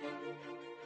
Música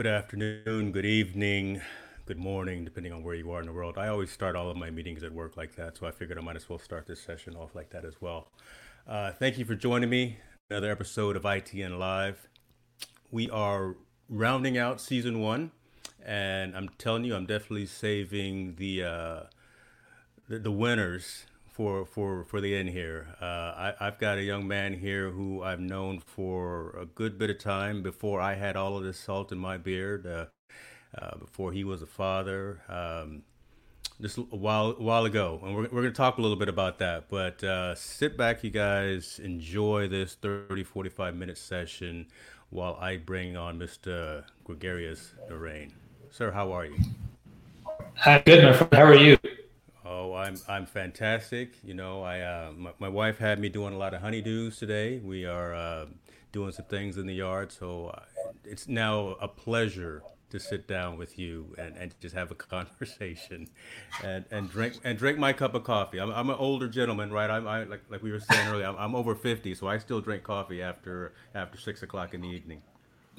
Good afternoon, good evening, good morning, depending on where you are in the world. I always start all of my meetings at work like that, so I figured I might as well start this session off like that as well. Uh, thank you for joining me. Another episode of ITN Live. We are rounding out season one, and I'm telling you, I'm definitely saving the uh, the, the winners for for for the end here. Uh, I, I've got a young man here who I've known for a good bit of time before I had all of this salt in my beard. Uh, uh, before he was a father, um, just a while while ago, and we're we're gonna talk a little bit about that. But uh, sit back, you guys, enjoy this 30, 45 minute session while I bring on Mr. Gregarious Narain. Sir, how are you? Hi, good, my friend. How are you? Oh, I'm I'm fantastic. You know, I uh, my, my wife had me doing a lot of honeydews today. We are uh, doing some things in the yard, so it's now a pleasure to sit down with you and, and just have a conversation, and, and drink and drink my cup of coffee. I'm, I'm an older gentleman, right? I'm I, like like we were saying earlier. I'm, I'm over fifty, so I still drink coffee after after six o'clock in the evening.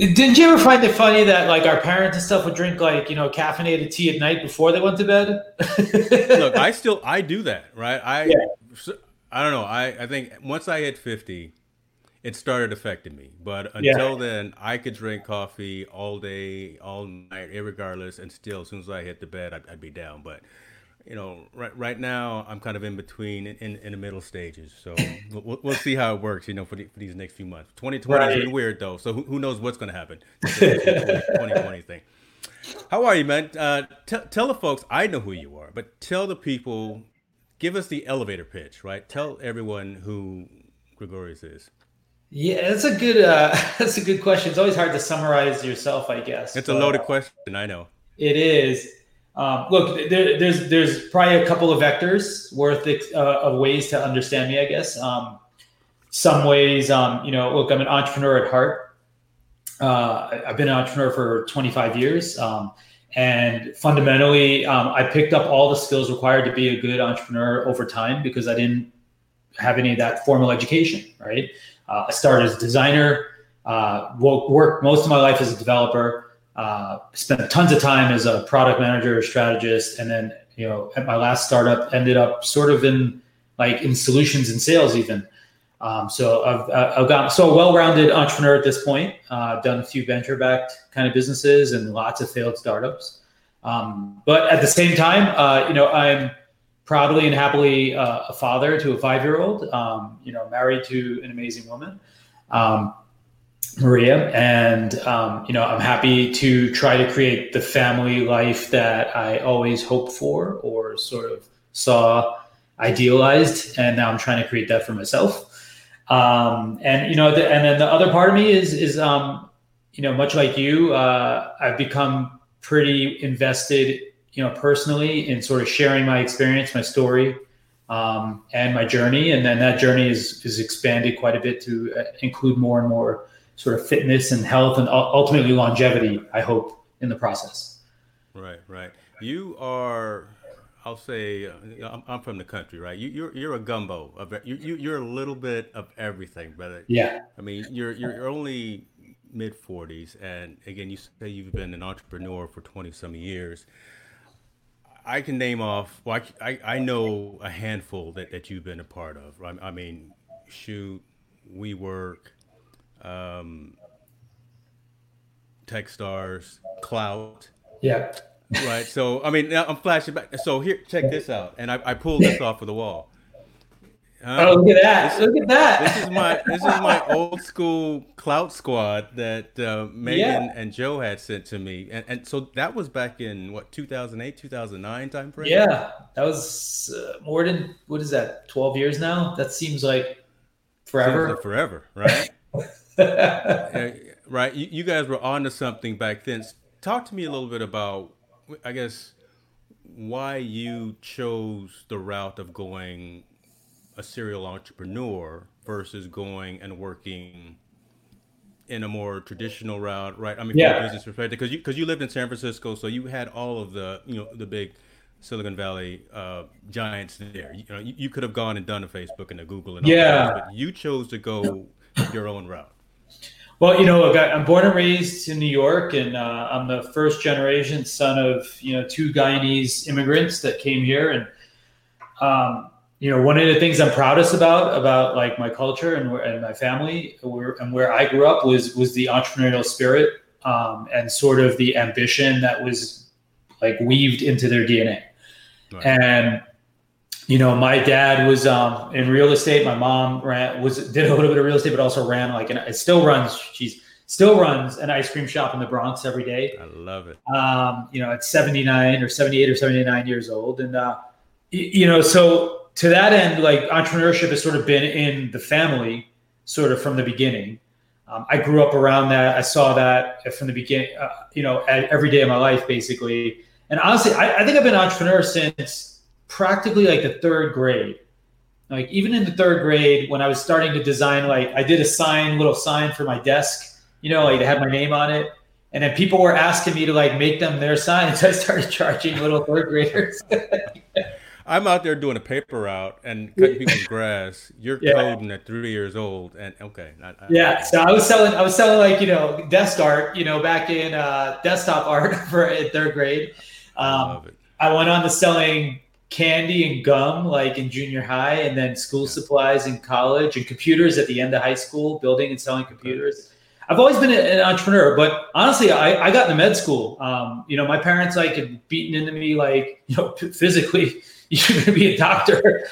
Didn't you ever find it funny that like our parents and stuff would drink like you know caffeinated tea at night before they went to bed? Look, I still I do that, right? I yeah. I don't know. I I think once I hit fifty, it started affecting me. But until yeah. then, I could drink coffee all day, all night, regardless, and still, as soon as I hit the bed, I'd, I'd be down. But you know, right right now I'm kind of in between in, in, the middle stages. So we'll, we'll see how it works, you know, for, the, for these next few months. 2020 right. has been weird though, so who, who knows what's going to happen? 2020 thing. How are you, man? Uh, t- tell the folks I know who you are, but tell the people, give us the elevator pitch, right? Tell everyone who Gregarious is. Yeah, that's a good uh, that's a good question. It's always hard to summarize yourself, I guess. It's a loaded question, I know. It is. Um, look, there, there's there's probably a couple of vectors worth uh, of ways to understand me. I guess um, some ways, um, you know, look, I'm an entrepreneur at heart. Uh, I've been an entrepreneur for 25 years, um, and fundamentally, um, I picked up all the skills required to be a good entrepreneur over time because I didn't have any of that formal education. Right, uh, I started as a designer, uh, worked most of my life as a developer uh, spent tons of time as a product manager strategist and then you know at my last startup ended up sort of in like in solutions and sales even. Um, so I've, I've gotten so a well-rounded entrepreneur at this point. Uh, done a few venture-backed kind of businesses and lots of failed startups. Um, but at the same time uh, you know i'm proudly and happily uh, a father to a five-year-old um, you know married to an amazing woman. Um, Maria, and um, you know I'm happy to try to create the family life that I always hoped for or sort of saw idealized, and now I'm trying to create that for myself. Um, and you know, the, and then the other part of me is is um, you know much like you, uh, I've become pretty invested, you know, personally in sort of sharing my experience, my story, um, and my journey, and then that journey is is expanded quite a bit to uh, include more and more sort of fitness and health and ultimately longevity, I hope, in the process. Right, right. You are, I'll say, uh, I'm, I'm from the country, right? You, you're you're a gumbo of you, you you're a little bit of everything, brother. Yeah. I mean, you're you're only mid 40s, and again, you say you've been an entrepreneur for 20 some years. I can name off. Well, I, I, I know a handful that, that you've been a part of. I, I mean, shoot, WeWork, um, Techstars, Klout. Yeah. Right. So I mean, now I'm flashing back. So here, check this out, and I, I pulled this off of the wall. Um, oh, look at that! This, look at that! This is my this is my old school Klout squad that uh, Megan yeah. and Joe had sent to me, and, and so that was back in what 2008, 2009 time frame. Yeah, that was uh, more than what is that? Twelve years now. That seems like forever. Seems like forever, right? right? You, you guys were onto something back then. Talk to me a little bit about, I guess, why you chose the route of going a serial entrepreneur versus going and working in a more traditional route, right? I mean, Yeah. from a business perspective, because you because you lived in San Francisco, so you had all of the you know the big Silicon Valley uh, giants there. You know, you, you could have gone and done a Facebook and a Google and all Yeah. that, but you chose to go your own route. Well, you know, I'm born and raised in New York, and uh, I'm the first generation son of you know two Guyanese immigrants that came here, and um, you know, one of the things I'm proudest about about like my culture and and my family where, and where I grew up was was the entrepreneurial spirit um, and sort of the ambition that was like weaved into their DNA, Right. and you know, my dad was um, in real estate. My mom ran was did a little bit of real estate, but also ran like an it still runs. She's still runs an ice cream shop in the Bronx every day. I love it. Um, you know, at 79 or 78 or 79 years old, and uh, you know, so to that end, like entrepreneurship has sort of been in the family, sort of from the beginning. Um, I grew up around that. I saw that from the beginning. Uh, you know, at every day of my life, basically. And honestly, I, I think I've been an entrepreneur since practically like the third grade. Like even in the third grade, when I was starting to design, like I did a sign, little sign for my desk, you know, like it had my name on it. And then people were asking me to like make them their signs. I started charging little third graders. I'm out there doing a paper route and cutting people's grass. You're Yeah. coding at three years old, and okay, I, I, yeah. So I was selling, I was selling like, you know, desk art, you know, back in uh, desktop art for in third grade. I Um, it. I went on to selling candy and gum like in junior high and then school supplies in college and computers at the end of high school, building and selling computers. I've always been an entrepreneur, but honestly, I, I got into med school. Um, you know, my parents like had beaten into me like, you know, physically, you're going to be a doctor.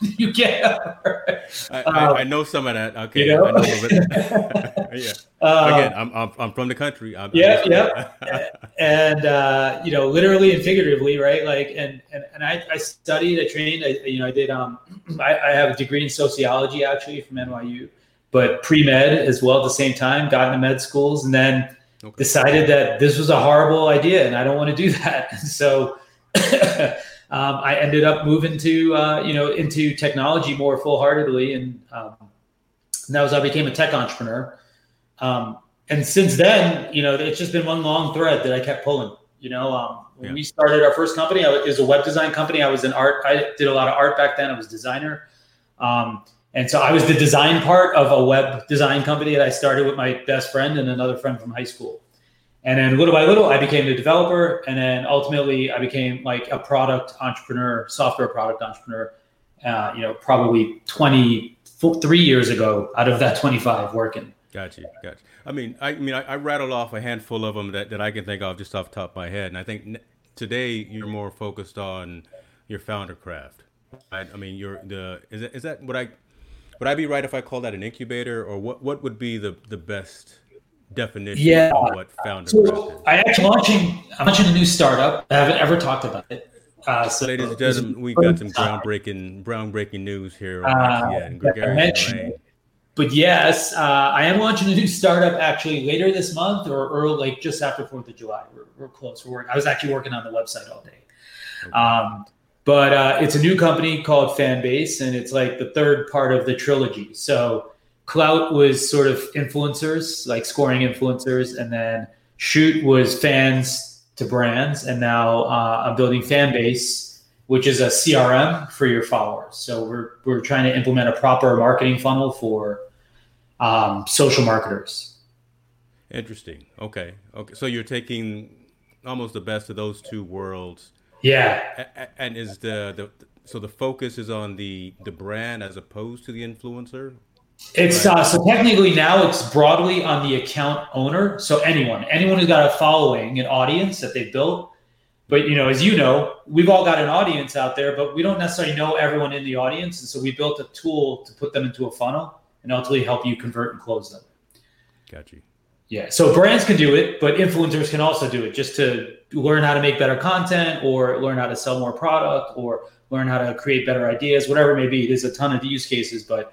you get I, um, I, I know some of that. Okay, you know? I know yeah. Um, Again, I'm, I'm I'm from the country. I'm, Yeah, yeah. and uh, you know, literally and figuratively, right? Like, and and, and I, I studied, I trained, I, you know, I did. Um, I, I have a degree in sociology actually from NYU, but pre med as well at the same time. Got into med schools, and then Okay. decided that this was a horrible idea, and I don't want to do that. so. Um, I ended up moving to uh, you know into technology more full heartedly, and, um, and that was how I became a tech entrepreneur. Um, and since then, you know, it's just been one long thread that I kept pulling. You know, um, when Yeah. we started our first company, I was, it was a web design company. I was in art. I did a lot of art back then. I was a designer. Um, and so I was the design part of a web design company that I started with my best friend and another friend from high school. And then little by little, I became the developer. And then ultimately, I became like a product entrepreneur, software product entrepreneur, uh, you know, probably 23 years ago out of that 25 working. Got you, got you. I mean, I, I mean, I, I rattled off a handful of them that, that I can think of just off the top of my head, and I think today you're more focused on your founder craft. Right? I mean, you're the is that, is that would I would I be right if I call that an incubator, or what what would be the the best definition Yeah. of what founder So? I actually launching I'm launching a new startup. I haven't ever talked about it. Uh, so Ladies and gentlemen, we got some groundbreaking groundbreaking news here. Uh, yeah, and I mentioned But yes, uh, I am launching a new startup actually later this month or early, like just after Fourth of July. We're, we're close. We're working. I was actually working on the website all day. Um, but uh, it's a new company called Fanbase, and it's like the third part of the trilogy. So Klout was sort of influencers, like scoring influencers, and then Chute was fans to brands, and now uh, I'm building Fanbase, which is a CRM for your followers. So we're we're trying to implement a proper marketing funnel for um, social marketers. Interesting. Okay. Okay. So you're taking almost the best of those two worlds. Yeah, And is the, the so the focus is on the the brand as opposed to the influencer? It's uh, so technically now it's broadly on the account owner. So anyone, anyone who's got a following, an audience that they've built. But you know, as you know, we've all got an audience out there, but we don't necessarily know everyone in the audience. And so we built a tool to put them into a funnel and ultimately help you convert and close them. Got you. Yeah. So brands can do it, but influencers can also do it just to learn how to make better content or learn how to sell more product or learn how to create better ideas, whatever it may be. There's a ton of use cases, but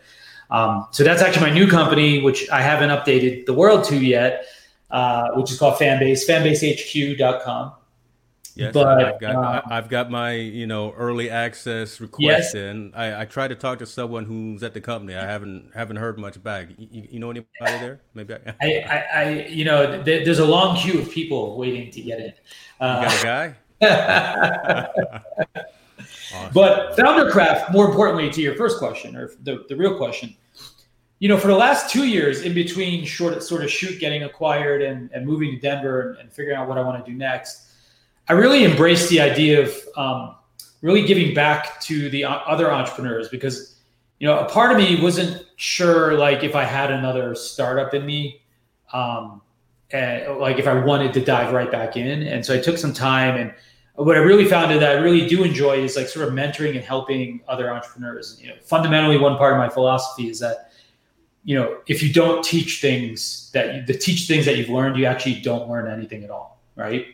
Um, so that's actually my new company, which I haven't updated the world to yet, uh, which is called Fanbase, fanbasehq.com. Yes, but I've got um, I've got my you know early access request yes. in. I, I tried to talk to someone who's at the company. I haven't haven't heard much back. You, you know anybody there? Maybe I, I, I, I you know there's a long queue of people waiting to get in. Uh, you got a guy. awesome. But Foundercraft, more importantly, to your first question or the, the real question, you know, for the last two years, in between short sort of Chute getting acquired and, and moving to Denver and, and figuring out what I want to do next I really embraced the idea of um, really giving back to the other entrepreneurs because you know a part of me wasn't sure like if I had another startup in me, um, and like if I wanted to dive right back in, and so I took some time and. What I really found that I really do enjoy is like sort of mentoring and helping other entrepreneurs. You know, fundamentally, one part of my philosophy is that you know if you don't teach things that you, the teach things that you've learned, you actually don't learn anything at all, right?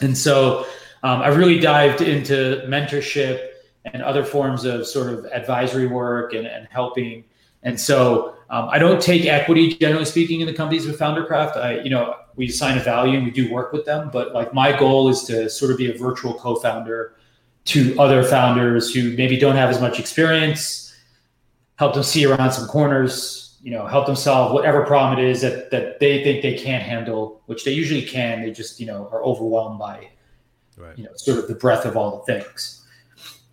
And so um, I really dived into mentorship and other forms of sort of advisory work and, and helping. And so um, I don't take equity, generally speaking, in the companies with Foundercraft. I, you know, we assign a value and we do work with them, but like my goal is to sort of be a virtual co-founder to other founders who maybe don't have as much experience, help them see around some corners, you know, help them solve whatever problem it is that that they think they can't handle, which they usually can. They just, you know, are overwhelmed by, right. you know, sort of the breadth of all the things.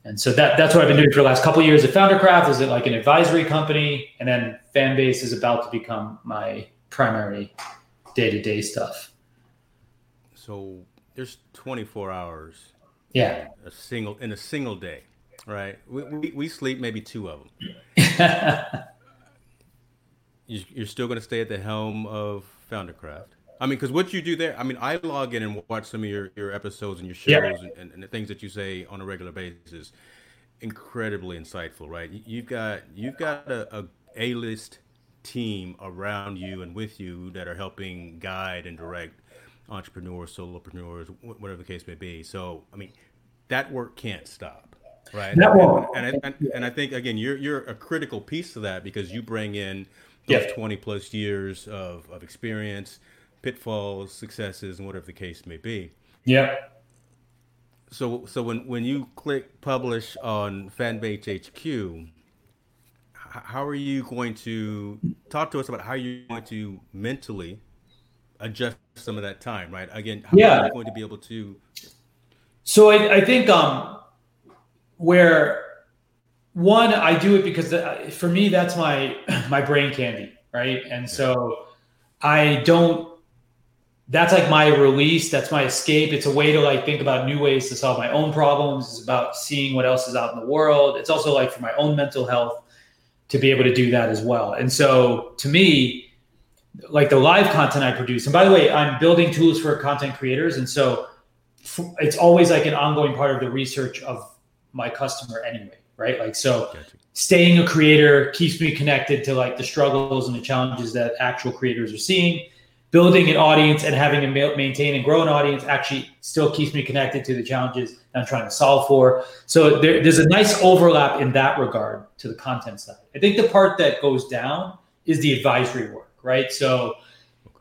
And so that that's what I've been doing for the last couple years at Foundercraft. Is it like an advisory company, and then Fanbase is about to become my primary day to day stuff. So there's 24 hours. Yeah. A single in a single day, right? We, we, we sleep maybe two of them. you're still going to stay at the helm of Foundercraft. I mean, because what you do there, I mean, I log in and watch some of your, your episodes and your shows yeah. and, and, the things that you say on a regular basis. Incredibly insightful, right? You've got you've got a, a A-list team around you and with you that are helping guide and direct entrepreneurs, solopreneurs, whatever the case may be. So, I mean, that work can't stop, right? That won't. And, and, and, and I think again, you're you're a critical piece of that because you bring in those yep. 20 plus years of, of experience, pitfalls, successes, and whatever the case may be. Yeah. So, so when, when you click publish on Fanbase HQ, how are you going to talk to us about how you're going to mentally adjust some of that time, right? Again, how yeah. are you going to be able to? So I, I think um, where one i do it because uh, for me that's my my brain candy right and so i don't that's like my release that's my escape it's a way to like think about new ways to solve my own problems it's about seeing what else is out in the world it's also like for my own mental health to be able to do that as well and so to me like the live content i produce and by the way i'm building tools for content creators and so it's always like an ongoing part of the research of my customer anyway right? Like so gotcha. staying a creator keeps me connected to like the struggles and the challenges that actual creators are seeing. Building an audience and having to maintain and grow an audience actually still keeps me connected to the challenges I'm trying to solve for. So there, there's a nice overlap in that regard to the content side. I think the part that goes down is the advisory work, right? So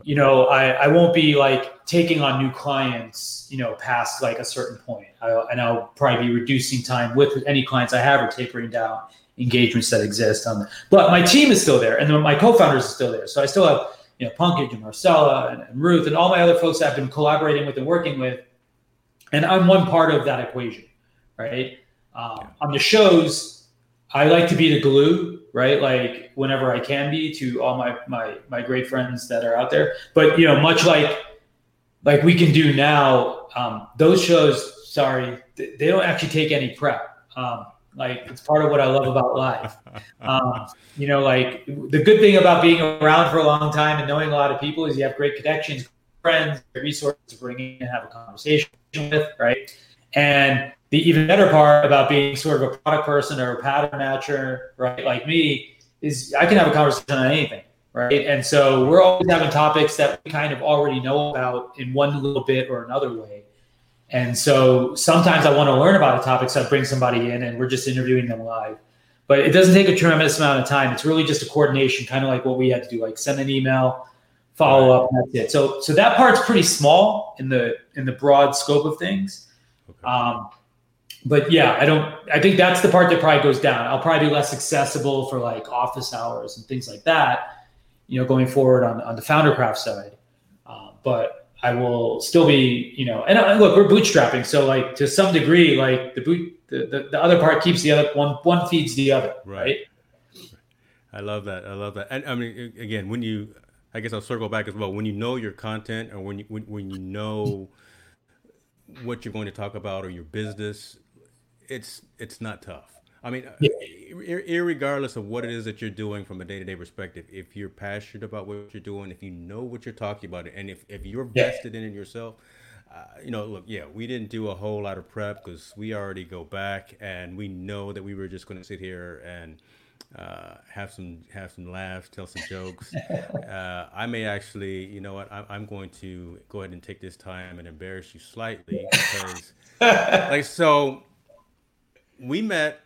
you know, I, I won't be like taking on new clients, you know, past like a certain point. I, and I'll probably be reducing time with any clients I have or tapering down engagements that exist on. The, but my team is still there, and my co-founders are still there. So I still have you know Pankaj and Marcella and, and Ruth and all my other folks I've been collaborating with and working with, and I'm one part of that equation, right? Um, on the shows, I like to be the glue right? Like whenever I can be to all my my my great friends that are out there. But you know, much like like we can do now, um, those shows. Sorry, they don't actually take any prep. Um, like it's part of what I love about live. Um, you know, like the good thing about being around for a long time and knowing a lot of people is you have great connections, friends, resources to bring in and have a conversation with, right? And the even better part about being sort of a product person or a pattern matcher, right, like me, is I can have a conversation on anything, right? And so we're always having topics that we kind of already know about in one little bit or another way. And so sometimes I want to learn about a topic, so I bring somebody in and we're just interviewing them live. but it doesn't take a tremendous amount of time. It's really just a coordination, kind of like what we had to do, like send an email, follow up, and that's it. So so that part's pretty small in the in the broad scope of things. Okay. Um, but yeah, I don't. I think that's the part that probably goes down. I'll probably be less accessible for like office hours and things like that. You know, going forward on on the Foundercraft side, uh, but I will still be. You know, and uh, look, we're bootstrapping, so like to some degree, like the boot, the, the, the other part keeps the other one. One feeds the other, right? right? I love that. I love that. And I mean, again, when you, I guess I'll circle back as well. When you know your content, or when you when, when you know what you're going to talk about or your business it's it's not tough. I mean, yeah. regardless of what it is that you're doing from a day to day perspective, if you're passionate about what you're doing, if you know what you're talking about, and if, if you're vested yeah. in it yourself, uh, you know, look, yeah, we didn't do a whole lot of prep because we already go back and we know that we were just going to sit here and uh, have some have some laughs, tell some jokes. uh, I may actually, you know what, I, I'm going to go ahead and take this time and embarrass you slightly because, like, so we met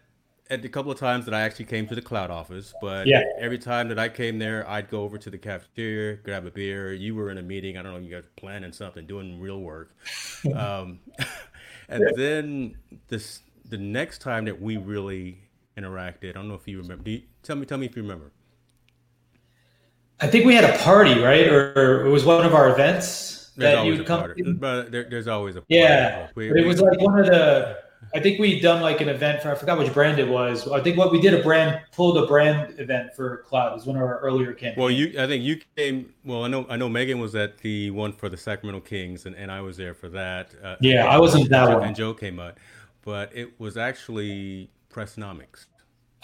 at the couple of times that I actually came to the Klout office, but yeah. every time that I came there, I'd go over to the cafeteria, grab a beer. You were in a meeting. I don't know, you guys planning something, doing real work. um, and yeah. then this, the next time that we really interacted, I don't know if you remember. You, tell me, tell me if you remember. I think we had a party, right? Or, or it was one of our events there's that you come. Party. But there, there's always a party. Yeah, we, it was like one of the I think we done like an event for I forgot which brand it was. I think what we did a brand pulled a brand event for Klout. It was one of our earlier campaigns. Well, you I think you came. Well, I know I know Megan was at the one for the Sacramento Kings, and, and I was there for that. Uh, yeah, I wasn't that Joe, one. And Joe came up, but it was actually Pressnomics.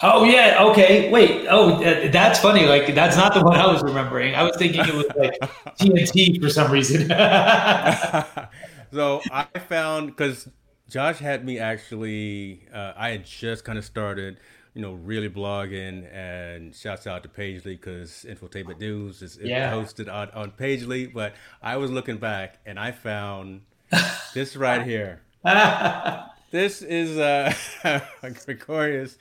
Oh yeah, okay. Wait. Oh, that's funny. Like that's not the one I was remembering. I was thinking it was like TNT for some reason. so I found because Josh had me actually. Uh, I had just kind of started, you know, really blogging, and shouts out to Pagely because Infotainment News is, yeah. hosted on on Pagely. But I was looking back, and I found this right here. this is uh, Gregarious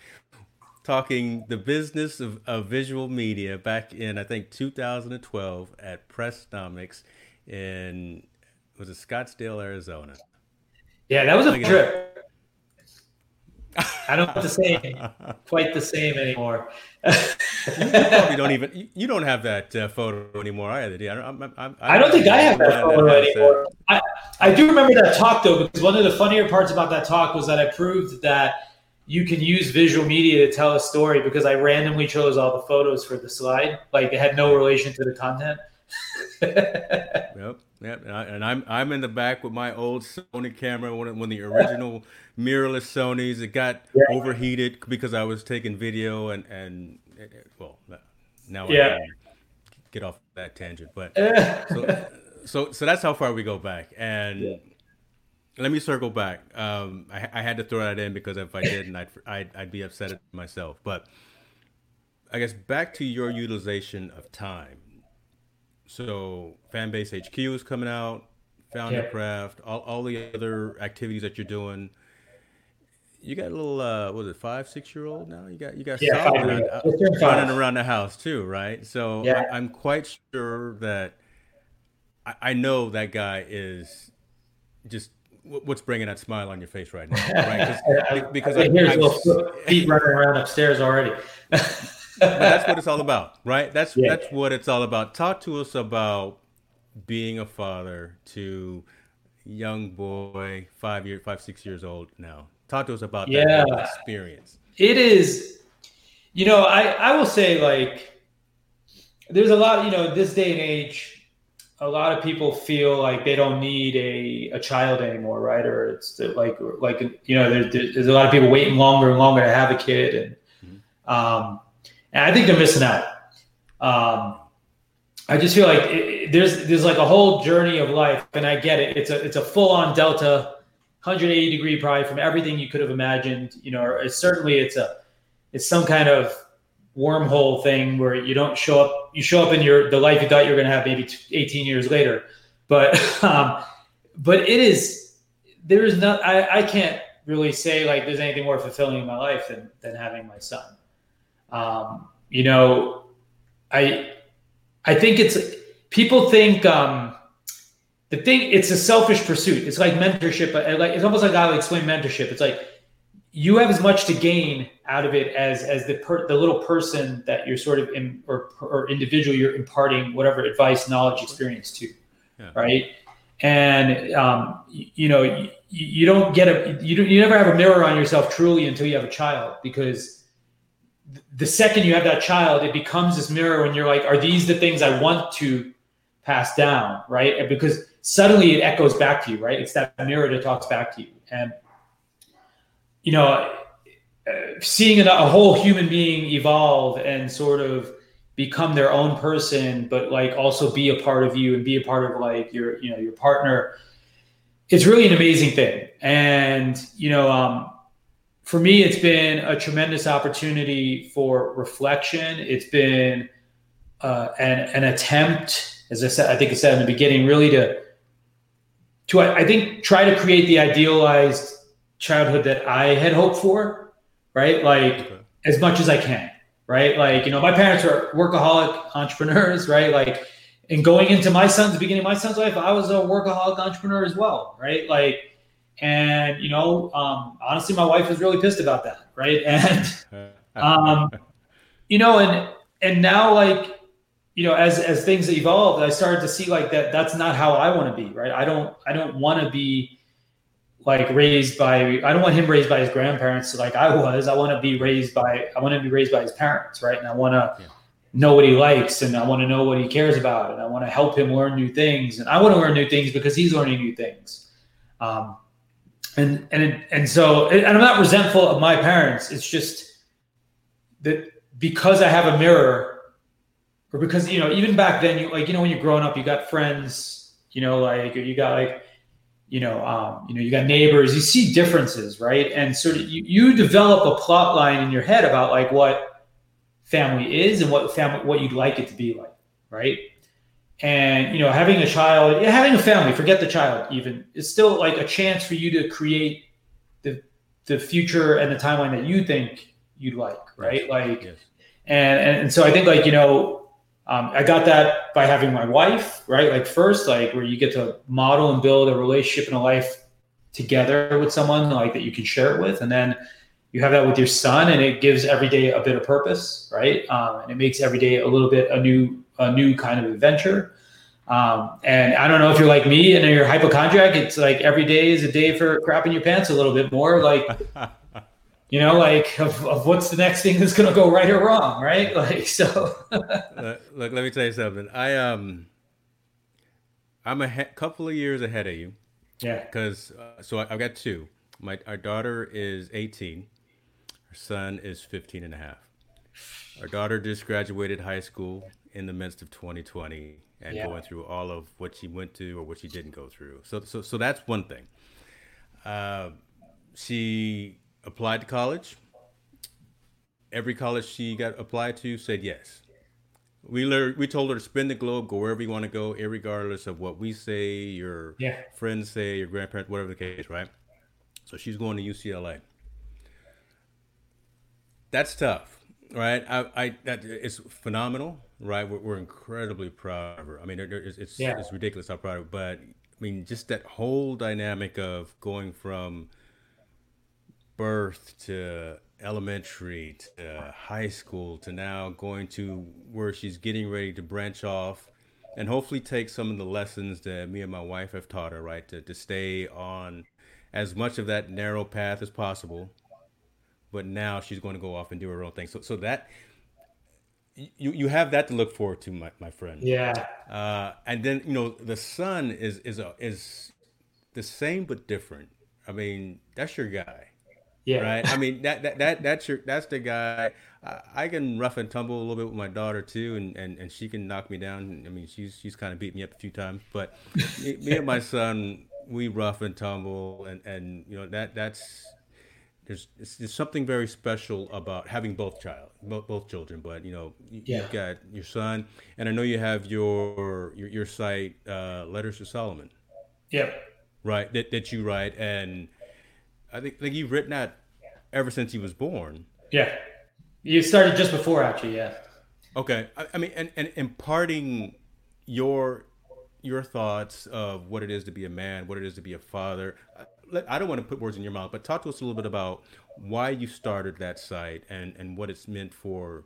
talking the business of, of visual media back in I think 2012 at Pressnomics in was it Scottsdale, Arizona. Yeah, that was a trip. I don't have to say quite the same anymore. you probably don't even you don't have that uh, photo anymore either. Do you? I, don't, I'm, I'm, I don't think I have that photo that anymore. I, I do remember that talk though because one of the funnier parts about that talk was that I proved that you can use visual media to tell a story because I randomly chose all the photos for the slide. Like it had no relation to the content. yep. Yeah, and I'm I'm in the back with my old Sony camera when when the original mirrorless Sony's it got yeah. overheated because I was taking video and and well now yeah. I get off that tangent but so, so so that's how far we go back and yeah. let me circle back um, I, I had to throw that in because if I didn't I'd, I'd I'd be upset at myself but I guess back to your utilization of time so Fanbase HQ is coming out, Foundercraft, all, all the other activities that you're doing. You got a little, uh, was it five, six year old now? You got you got yeah, running, uh, running around the house too, right? So yeah. I, am quite sure that I, I know that guy is just what's bringing that smile on your face right now, right? Because I, I, I, I, feet running around upstairs already. that's what it's all about, right? That's yeah. that's what it's all about. Talk to us about being a father to young boy, five year, five six years old now. Talk to us about yeah. that experience. It is, you know, I I will say like, there's a lot, you know, this day and age. A lot of people feel like they don't need a, a child anymore, right? Or it's like like you know, there's, there's a lot of people waiting longer and longer to have a kid, and mm-hmm. um, and I think they're missing out. Um, I just feel like it, there's there's like a whole journey of life, and I get it. It's a it's a full on delta, 180 degree probably from everything you could have imagined. You know, it's certainly it's a it's some kind of wormhole thing where you don't show up. You show up in your the life you thought you were going to have maybe 18 years later, but um, but it is there is not. I I can't really say like there's anything more fulfilling in my life than than having my son. Um, you know, I I think it's people think um, the thing it's a selfish pursuit. It's like mentorship, but like it's almost like I would explain mentorship. It's like you have as much to gain out of it as as the per, the little person that you're sort of in or or individual you're imparting whatever advice, knowledge, experience to, yeah. right? And um, you, you, know you, you don't get a you don't, you never have a mirror on yourself truly until you have a child because the second you have that child, it becomes this mirror and you're like, are these the things I want to pass down? Right. Because suddenly it echoes back to you, right? It's that mirror that talks back to you. And, you know, uh, seeing a whole human being evolve and sort of become their own person, but like also be a part of you and be a part of like your, you know, your partner, it's really an amazing thing. And, you know, um, for me, it's been a tremendous opportunity for reflection. It's been uh, an, an attempt, as I said, I think I said in the beginning, really to to I think try to create the idealized childhood that I had hoped for, right? Like okay. as much as I can, right? Like you know, my parents are workaholic entrepreneurs, right? Like, and going into my son's beginning of my son's life, I was a workaholic entrepreneur as well, right? Like and you know, um, honestly, my wife was really pissed about that, right? And um, you know, and and now like you know, as as things evolved, I started to see like that. That's not how I want to be, right? I don't I don't want to be like raised by I don't want him raised by his grandparents like I was. I want to be raised by I want to be raised by his parents, right? And I want to yeah. know what he likes and I want to know what he cares about and I want to help him learn new things and I want to learn new things because he's learning new things. Um, and and and so and I'm not resentful of my parents. It's just that because I have a mirror, or because you know even back then you like you know when you're growing up you got friends, you know like you got like you know um, you know you got neighbors. You see differences, right? And sort of you, you develop a plot line in your head about like what family is and what family what you'd like it to be like, right? And you know having a child having a family forget the child even is still like a chance for you to create the the future and the timeline that you think you'd like right? Like yes. And, and and so i think like you know um, i got that by having my wife right? Like first like where you get to model and build a relationship and a life together with someone like that you can share it with. And then you have that with your son and it gives every day a bit of purpose right? Um, and it makes every day a little bit a new a new kind of adventure. Um, and I don't know if you're like me and you're hypochondriac. It's like every day is a day for crapping your pants a little bit more. Like, you know, like of, of what's the next thing that's going to go right or wrong, right? Like, so. look, look, let me tell you something. I um, I'm a he- couple of years ahead of you. Yeah. Because uh, so I, have got two. My our daughter is 18. Our son is 15 and a half. Our daughter just graduated high school in the midst of 2020 and yeah. going through all of what she went to or what she didn't go through. So, so, so that's one thing. Uh, she applied to college. Every college she got applied to said yes. We learned, we told her to spin the globe, go wherever you want to go, regardless of what we say, your yeah. friends say, your grandparents, whatever the case, right? So she's going to UCLA. That's tough, right? I, I that it's phenomenal right? We're, we're incredibly proud of her. I mean, it's it's, yeah. it's ridiculous how proud of her. But I mean, just that whole dynamic of going from birth to elementary to high school to now going to where she's getting ready to branch off and hopefully take some of the lessons that me and my wife have taught her, right? To, to stay on as much of that narrow path as possible. But now she's going to go off and do her own thing. So, so that you you have that to look forward to, my, my friend. Yeah. Uh, and then you know the son is is a, is the same but different. I mean, that's your guy. Yeah. Right. I mean that that, that that's your that's the guy. I, I, can rough and tumble a little bit with my daughter too, and, and, and she can knock me down. I mean, she's she's kind of beat me up a few times, but me, me and my son, we rough and tumble, and and you know that that's there's, there's something very special about having both child both, both children but you know you, yeah. you've got your son and i know you have your your, your site uh, letters to solomon yep right that, that you write and i think, think you've written that ever since he was born yeah You started just before, actually. Yeah. Okay. I, I mean, and, and imparting your your thoughts of what it is to be a man, what it is to be a father. I don't want to put words in your mouth, but talk to us a little bit about why you started that site and, and what it's meant for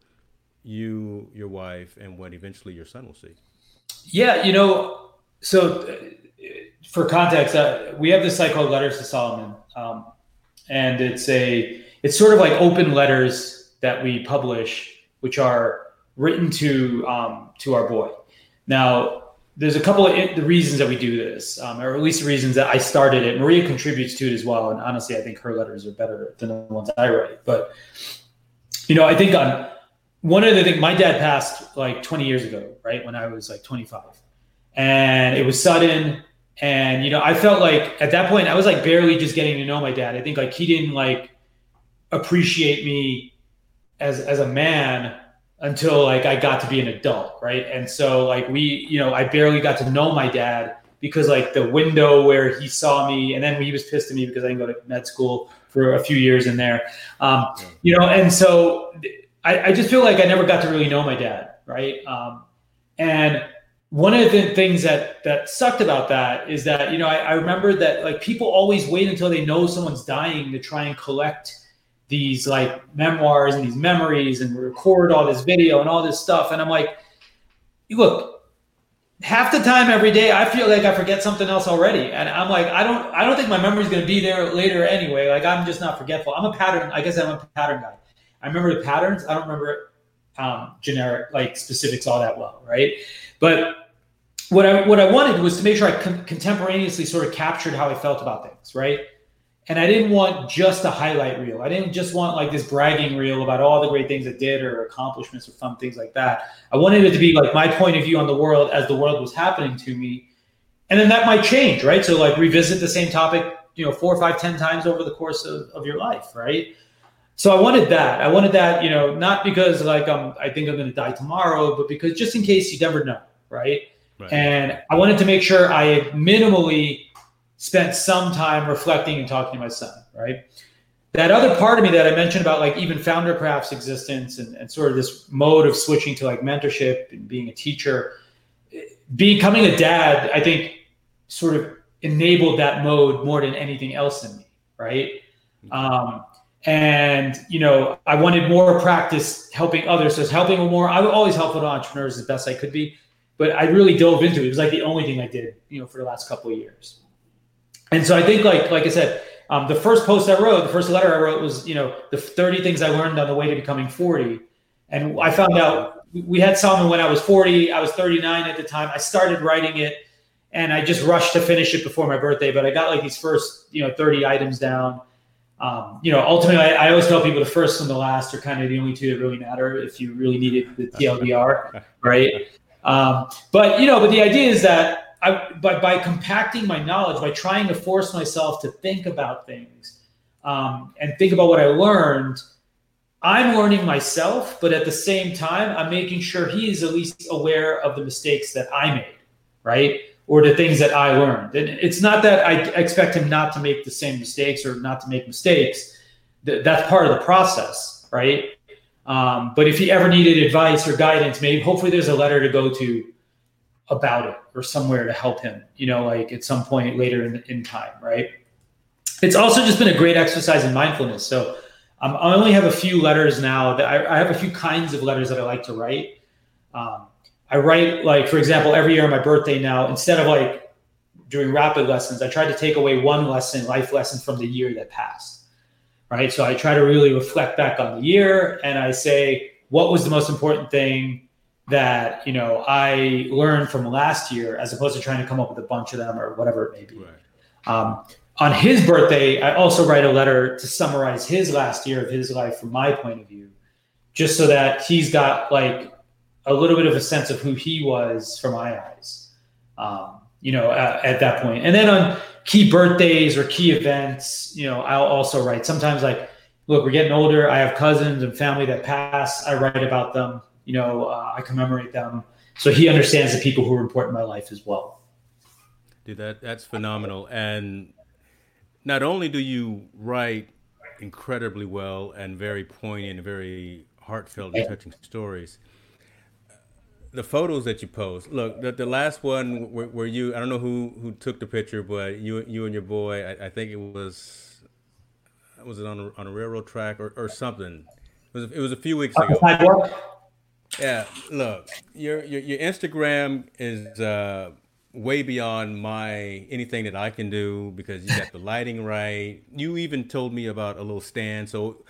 you, your wife, and what eventually your son will see. Yeah, you know, so uh, for context, uh, we have this site called Letters to Solomon, um, and it's a it's sort of like open letters that we publish, which are written to um, to our boy. Now, there's a couple of the reasons that we do this, um, or at least the reasons that I started it. Maria contributes to it as well, and honestly, I think her letters are better than the ones I write. But you know, I think on one of the things, my dad passed like 20 years ago, right when I was like 25, and it was sudden. And you know, I felt like at that point I was like barely just getting to know my dad. I think like he didn't like appreciate me as as a man until like I got to be an adult, right? And so like we, you know, I barely got to know my dad because like the window where he saw me, and then he was pissed at me because I didn't go to med school for a few years in there, um, you know, and so I, I, just feel like I never got to really know my dad, right? Um, and one of the things that that sucked about that is that you know I, I remember that like people always wait until they know someone's dying to try and collect these like memoirs and these memories and record all this video and all this stuff. And I'm like, look, half the time every day I feel like I forget something else already. And I'm like, I don't I don't think my memory is gonna be there later anyway. Like I'm just not forgetful. I'm a pattern, I guess I'm a pattern guy. I remember the patterns, I don't remember um, generic like specifics all that well, right? But what I what I wanted was to make sure I con- contemporaneously sort of captured how I felt about things, right? And I didn't want just a highlight reel. I didn't just want like this bragging reel about all the great things I did or accomplishments or fun things like that. I wanted it to be like my point of view on the world as the world was happening to me. And then that might change, right? So like revisit the same topic, you know, four, five, ten times over the course of, of your life, right? So I wanted that. I wanted that, you know, not because like I'm I think I'm gonna die tomorrow, but because just in case you never know, right? right. And I wanted to make sure I minimally spent some time reflecting and talking to my son, right? That other part of me that I mentioned about like even Foundercraft's existence and, and sort of this mode of switching to like mentorship and being a teacher, becoming a dad, I think sort of enabled that mode more than anything else in me, right? Um, and you know, I wanted more practice helping others. So helping more. I would always help with entrepreneurs as best I could be, but I really dove into it. It was like the only thing I did, you know, for the last couple of years. And so I think, like like I said, um, the first post I wrote, the first letter I wrote was, you know, the 30 things I learned on the way to becoming 40. And I found out we had Solomon when I was 40. I was 39 at the time. I started writing it and I just rushed to finish it before my birthday. But I got like these first, you know, 30 items down. Um, you know, ultimately, I, I, always tell people the first and the last are kind of the only two that really matter if you really needed the TLDR, right? Um, but, you know, but the idea is that I, by, by compacting my knowledge, by trying to force myself to think about things um, and think about what I learned, I'm learning myself, but at the same time, I'm making sure he is at least aware of the mistakes that I made, right? Or the things that I learned. And it's not that I expect him not to make the same mistakes or not to make mistakes. That's part of the process, right? Um, but if he ever needed advice or guidance, maybe hopefully there's a letter to go to about it or somewhere to help him, you know, like at some point later in, in time, right? It's also just been a great exercise in mindfulness. So um, I only have a few letters now that I, I, have a few kinds of letters that I like to write. Um, I write like, for example, every year on my birthday now, instead of like doing rapid lessons, I try to take away one lesson, life lesson from the year that passed. Right. So I try to really reflect back on the year and I say, what was the most important thing that you know I learned from last year, as opposed to trying to come up with a bunch of them or whatever it may be. Right. Um, on his birthday, I also write a letter to summarize his last year of his life from my point of view, just so that he's got like a little bit of a sense of who he was from my eyes. Um, you know, at, at that point. And then on key birthdays or key events, you know, I'll also write. Sometimes like, look, we're getting older. I have cousins and family that pass. I write about them you know, uh, I commemorate them. So he understands the people who are important in my life as well. Dude, that that's phenomenal. And not only do you write incredibly well and very poignant, very heartfelt and touching stories. The photos that you post, look, the, the last one where, where, you, I don't know who, who took the picture, but you, you and your boy, I, I think it was, was it on a, on a railroad track or, or something? It was, it was a few weeks ago. Yeah, look, your, your, your Instagram is, uh, way beyond my anything that I can do because you got the lighting right. You even told me about a little stand. So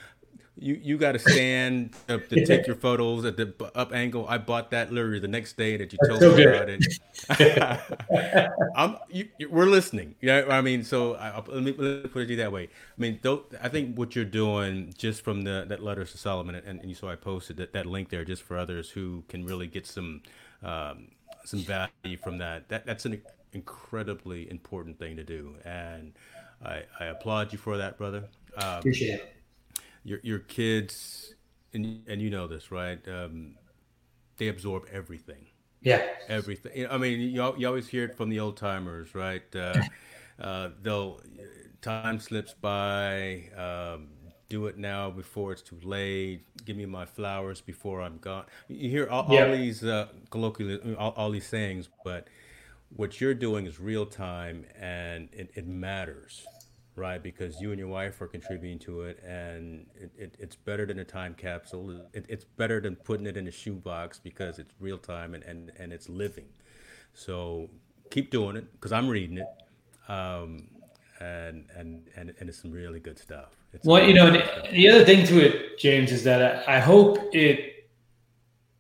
you you got to stand to, to take your photos at the up angle. I bought that literally the next day that you told so me good. about it. I'm you, we're listening. Yeah, I mean, so I, let, me, let me put it that way. I mean, I think what you're doing just from the that letters to Solomon, and, and you saw I posted that, that link there just for others who can really get some. Um, some value from that. That that's an incredibly important thing to do, and I, I applaud you for that, brother. Um, Appreciate it. Your your kids, and and you know this, right? Um, they absorb everything. Yeah. Everything. I mean, you, you always hear it from the old timers, right? Uh, uh, they'll time slips by. Um, do it now before it's too late. Give me my flowers before I'm gone. You hear all, yeah. all these uh, colloquially, all, all, these sayings, but what you're doing is real time and it, it, matters, right? Because you and your wife are contributing to it, and it, it it's better than a time capsule. it's better than putting it in a shoebox because it's real time and, and, and it's living. So keep doing it because I'm reading it. Um, and, and, and, and it's some really good stuff. It's well, you know, the other thing to it, James, is that I hope it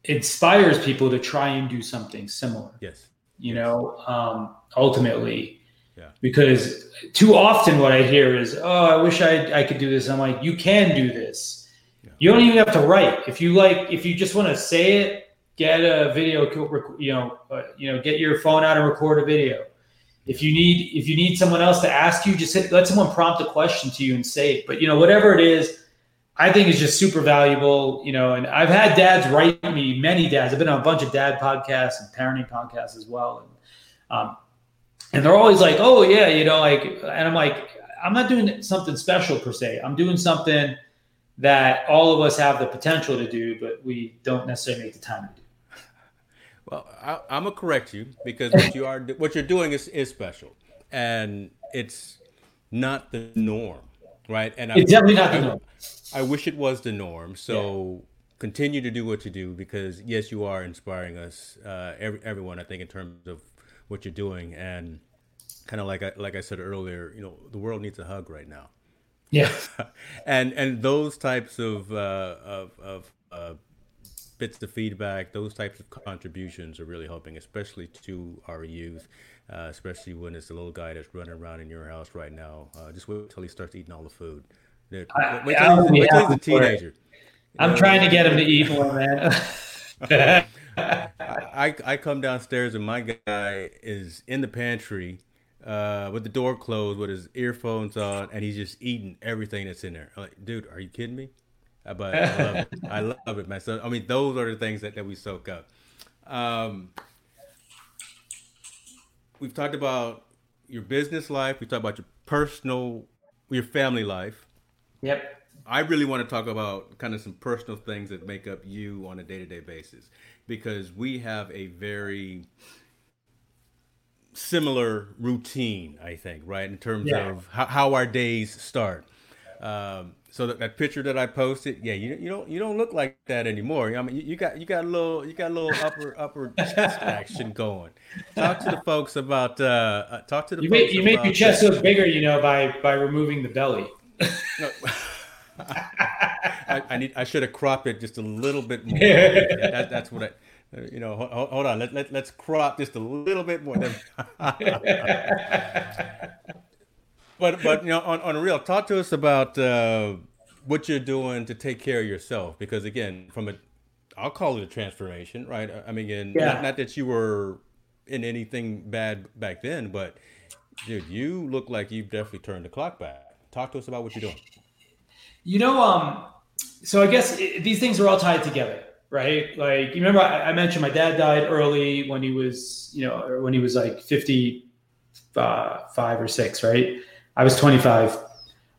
inspires people to try and do something similar. Yes. You yes. know, um, ultimately, yeah. because too often what I hear is, "Oh, I wish I I could do this." I'm like, "You can do this. Yeah. You don't even have to write. If you like, if you just want to say it, get a video. You know, uh, you know, get your phone out and record a video if you need if you need someone else to ask you, just hit, let someone prompt a question to you and say it. But you know, whatever it is, I think is just super valuable. You know, and I've had dads write me, many dads. I've been on a bunch of dad podcasts and parenting podcasts as well, and um, and they're always like, "Oh yeah, you know," like, and I'm like, I'm not doing something special per se. I'm doing something that all of us have the potential to do, but we don't necessarily make the time to do. Well, I, am gonna correct you because what you are what you're doing is is special, and it's not the norm, right? And it's I, definitely not the norm. I, I wish it was the norm. So yeah. continue to do what you do because yes, you are inspiring us, uh, every, everyone. I think in terms of what you're doing, and kind of like I, like I said earlier, you know, the world needs a hug right now. Yeah, and and those types of uh, of of uh, bits of feedback, those types of contributions are really helping, especially to our youth, uh, especially when it's the little guy that's running around in your house right now. Uh, just wait till he starts eating all the food. Wait, till, he's, wait till he's a teenager. I'm trying to get him to eat more, man. I, I come downstairs and my guy is in the pantry uh, with the door closed with his earphones on and he's just eating everything that's in there. I'm like, dude, are you kidding me? But I love it. I love it, man. So I mean, those are the things that, that we soak up. Um, we've talked about your business life. We talked about your personal, your family life. Yep. I really want to talk about kind of some personal things that make up you on a day to day basis because we have a very similar routine, I think, right? In terms yeah. of how, how, our days start. Um, so that, that picture that I posted, yeah, you you don't you don't look like that anymore. I mean, you, you got you got a little you got a little upper upper chest action going. Talk to the folks about uh, uh talk to the you make you make your chest look bigger, you know, by by removing the belly. no. I, I, need I should have cropped it just a little bit more. that, that's what I you know, hold, hold on. Let, let, let's crop just a little bit more but but you know, on, on real, talk to us about uh, what you're doing to take care of yourself. Because again, from a, I'll call it a transformation, right? I mean, again, yeah. not, not that you were in anything bad back then, but dude, you look like you've definitely turned the clock back. Talk to us about what you're doing. You know, um, so I guess it, these things are all tied together, right? Like you remember I, I, mentioned my dad died early when he was, you know, when he was like 55 uh, or six, right? I was 25.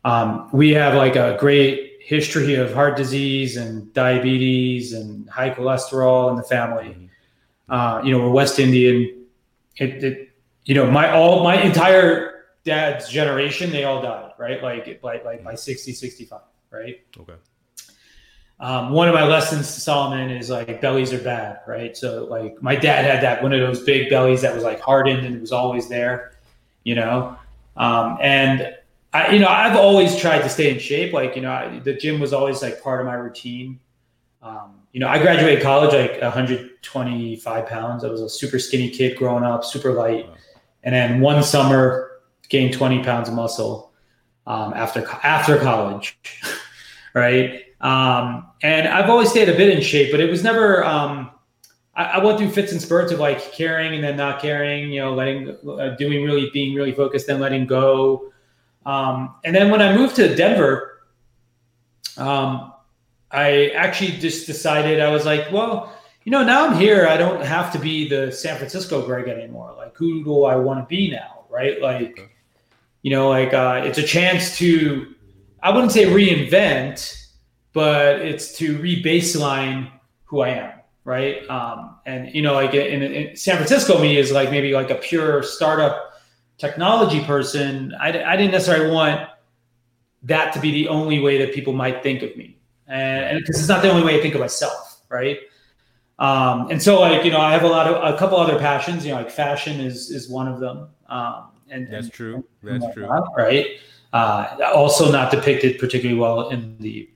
Um, we have like a great history of heart disease and diabetes and high cholesterol in the family. Mm-hmm. Uh, you know, we're West Indian. It, it, you know, my all my entire dad's generation, they all died, right? Like like like by 60, 65, right? Okay. Um, one of my lessons to Solomon is like bellies are bad, right? So like my dad had that one of those big bellies that was like hardened and it was always there, you know. Um, and I, you know, I've always tried to stay in shape. Like, you know, I, the gym was always like part of my routine. Um, you know, I graduated college like 125 pounds. I was a super skinny kid growing up, super light, and then one summer gained 20 pounds of muscle um, after after college, right? Um, and I've always stayed a bit in shape, but it was never. Um, I, I, went through fits and spurts of like caring and then not caring. You know, letting, uh, doing really, being really focused, then letting go. Um, and then when I moved to Denver, um, I actually just decided I was like, well, you know, now I'm here. I don't have to be the San Francisco Greg anymore. Like, who do I want to be now? Right? Like, you know, like uh, it's a chance to, I wouldn't say reinvent, but it's to re-baseline who I am, right? Um, and you know, like in, in, San Francisco, me is like maybe like a pure startup technology person. I, I didn't necessarily want that to be the only way that people might think of me, and because it's not the only way I think of myself, right? Um, and so, like you know, I have a lot of a couple other passions. You know, like fashion is is one of them. Um, and that's and, true. That's true. right. Uh, also, not depicted particularly well in the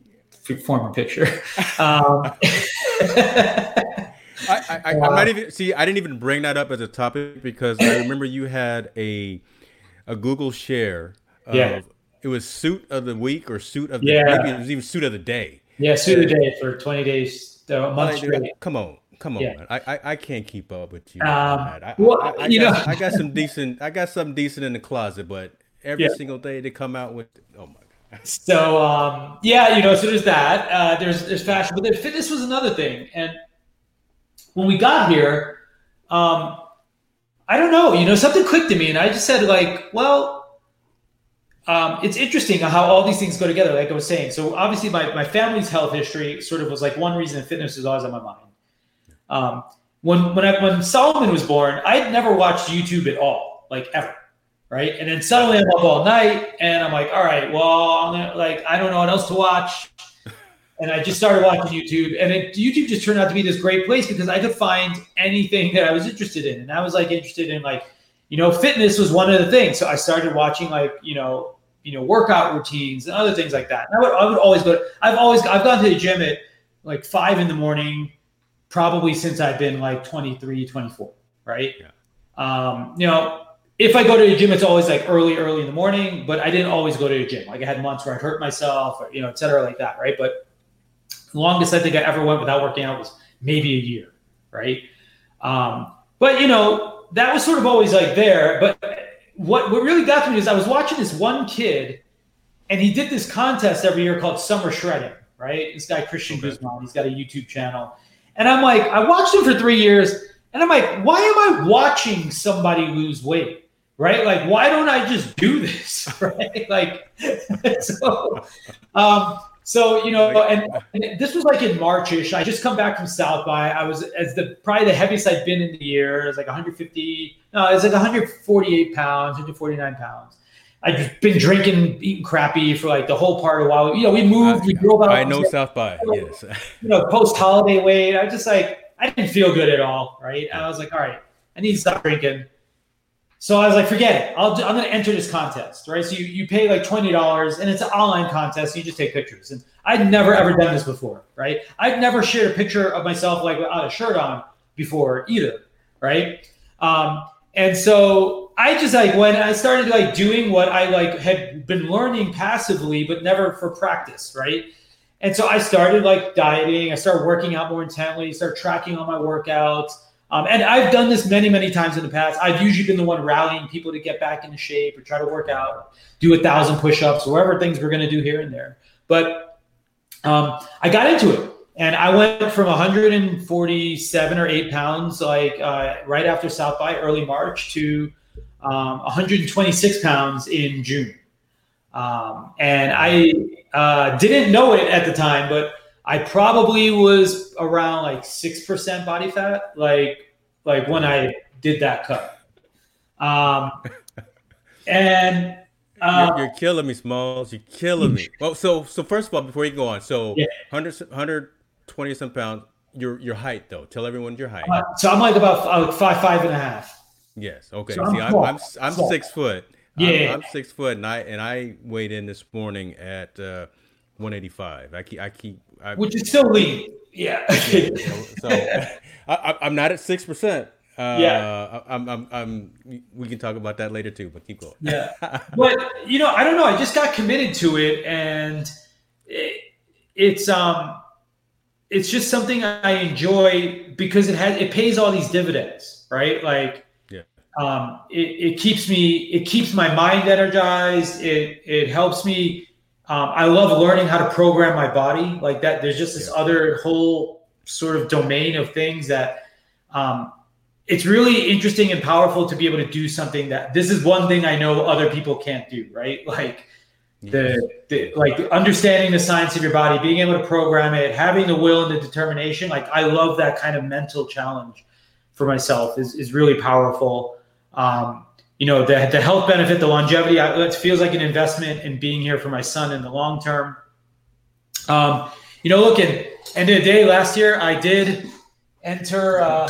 former picture. Um, I, I, am not even see. I didn't even bring that up as a topic because I remember you had a a Google share. Of, yeah. It was suit of the week or suit of the yeah. maybe it was even suit of the day. Yeah, suit of the day for 20 days, a month straight. Come on, come on, yeah. I, I, I can't keep up with you. Um, I, well, I, I, you got, know, I got some decent. I got something decent in the closet, but every yeah. single day they come out with. Oh my so um, yeah, you know, so there's that. Uh, there's there's fashion, but then fitness was another thing. And when we got here, um, I don't know, you know, something clicked to me, and I just said like, well, um, it's interesting how all these things go together. Like I was saying, so obviously my my family's health history sort of was like one reason fitness was always on my mind. Um, when when I, when Solomon was born, I'd never watched YouTube at all, like ever right? And then suddenly I'm up all night, and I'm like, all right, well, I'm gonna, like I don't know what else to watch, and I just started watching YouTube, and it, YouTube just turned out to be this great place because I could find anything that I was interested in, and I was like interested in like, you know, fitness was one of the things, so I started watching like you know, you know, workout routines and other things like that. And I would I would always go. To, I've always I've gone to the gym at like five in the morning, probably since I've been like 23, 24, right? Yeah. Um, you know, if I go to the gym, it's always like early, early in the morning, but I didn't always go to the gym. Like I had months where I'd hurt myself or, you know, et cetera, like that. Right. But the longest I think I ever went without working out was maybe a year. Right. Um, but you know, that was sort of always like there. But what, what really got to me is I was watching this one kid and he did this contest every year called Summer Shredding. Right. This guy, Christian okay. Guzman, he's got a YouTube channel. And I'm like, I watched him for three years and I'm like, why am I watching somebody lose weight? Right? Like, why don't I just do this, right? like, so, um, so you know, and, and, this was like in Marchish. I just come back from South by. I was as the probably the heaviest I'd been in the year. It was like 150. No, it was like 148 pounds, 149 pounds. I'd just been drinking, eating crappy for like the whole part of a while. You know, we moved, we drove out. I know South by, yes. You know, post holiday weight. I just like I didn't feel good at all, right? And I was like, all right, I need to stop drinking. So I was like, forget it. I'll, I'm going to enter this contest, right? So you, you pay like $20 and it's an online contest. You just take pictures. And I'd never ever done this before, right? I'd never shared a picture of myself like without a shirt on before either, right? Um, and so I just like when I started like doing what I like had been learning passively, but never for practice, right? And so I started like dieting. I started working out more intently. Started tracking all my workouts. Um, and I've done this many, many times in the past. I've usually been the one rallying people to get back into shape or try to work out, do a thousand push-ups, whatever things we're going to do here and there. But um, I got into it, and I went from 147 or eight pounds, like uh, right after South by early March, to um, 126 pounds in June. Um, and I uh, didn't know it at the time, but I probably was around like six percent body fat, like like when I did that cut. Um, and uh, you're, you're, killing me, Smalls. You're killing me. Well, so so first of all, before you go on, so yeah. 100, 120 some pounds. Your your height though. Tell everyone your height. Uh, so I'm like about uh, five five and a half. Yes. Okay. So See, I'm I'm, I'm, I'm six foot. Yeah. I'm, I'm, six foot, and I and I weighed in this morning at uh, 185. I keep I keep I, which is still lean. Yeah. so I, am not at six percent. Uh, yeah. I'm, I'm, I'm, we can talk about that later too, but keep going. yeah. But, you know, I don't know. I just got committed to it and it, it's, um, it's just something I enjoy because it has, it pays all these dividends, right? Like, yeah. um, it, it keeps me, it keeps my mind energized. It, it helps me um, I love learning how to program my body like that. There's just this yeah. other whole sort of domain of things that um, it's really interesting and powerful to be able to do something that this is one thing I know other people can't do, right? Like the, the like understanding the science of your body, being able to program it, having the will and the determination. Like I love that kind of mental challenge for myself is, is really powerful. Um, you know the, the health benefit the longevity it feels like an investment in being here for my son in the long term. Um, you know look at end of the day last year i did enter uh,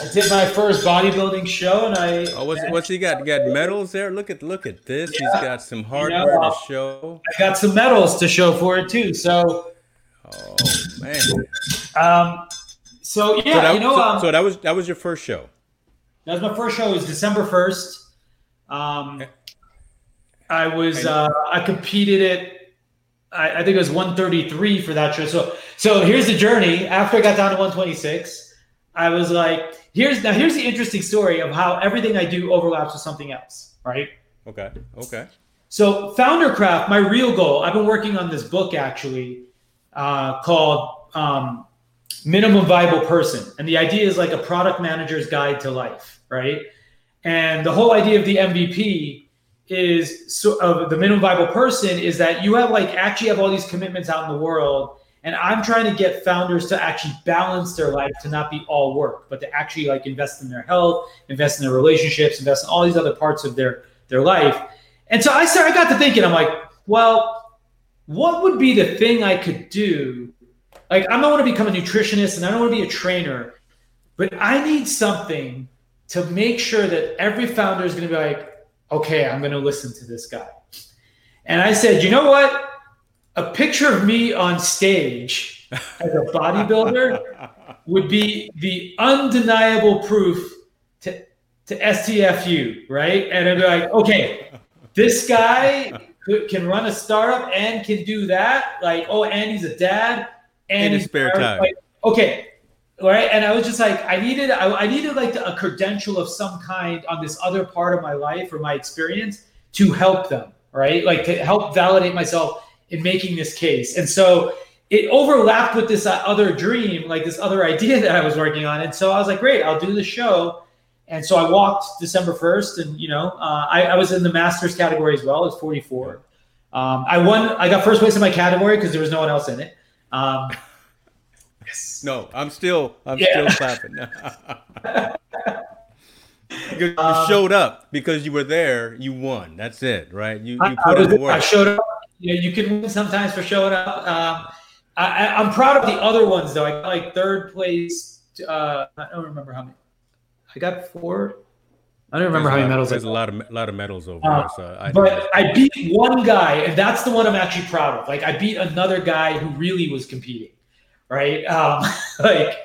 i did my first bodybuilding show and i oh what's, what's he got? You got medals there? Look at look at this. Yeah. he's got some hardware you know, to show. I got some medals to show for it too so. Oh man. Um so yeah so that, you know so, um, so that was that was your first show? that was my first show. It was december 1st um, I was uh, I competed at I, I, think it was 133 for that show. So so here's the journey. After I got down to 126, I was like, here's now here's the interesting story of how everything I do overlaps with something else. Right. Okay. Okay. So Foundercraft, my real goal. I've been working on this book actually uh, called um, Minimum Viable Person, and the idea is like a product manager's guide to life. Right and the whole idea of the MVP is so of the minimum viable person is that you have like actually have all these commitments out in the world. And I'm trying to get founders to actually balance their life to not be all work, but to actually like invest in their health, invest in their relationships, invest in all these other parts of their their life. And so I started, I got to thinking, I'm like, well, what would be the thing I could do? Like, I don't want to become a nutritionist and I don't want to be a trainer, but I need something to make sure that every founder is going to be like, okay, I'm going to listen to this guy. And I said, you know what? A picture of me on stage as a bodybuilder would be the undeniable proof to, to STFU, right? And I'd be like, okay, this guy can run a startup and can do that. Like, oh, and he's a dad. And in his spare time. Like, okay, right? And i was just like i needed I, I, needed like a credential of some kind on this other part of my life or my experience to help them right? Like to help validate myself in making this case. And so it overlapped with this uh, other dream like this other idea that i was working on. And so i was like great i'll do the show. And so i walked december 1st and you know uh, I, I, was in the masters category as well as 44 um, i won i got first place in my category because there was no one else in it. Um, Yes. No, I'm still I'm yeah. still clapping. you um, showed up because you were there. You won. That's it, right? You, you put in the work. I showed up. Know, you can win sometimes for showing up. Um, I, am proud of the other ones though. I got like third place. Uh, I don't remember how many. I got four. I don't remember there's how many medals. There's a lot of a lot of medals over uh, there. So I but I beat one guy, and that's the one I'm actually proud of. Like I beat another guy who really was competing right? Um, like,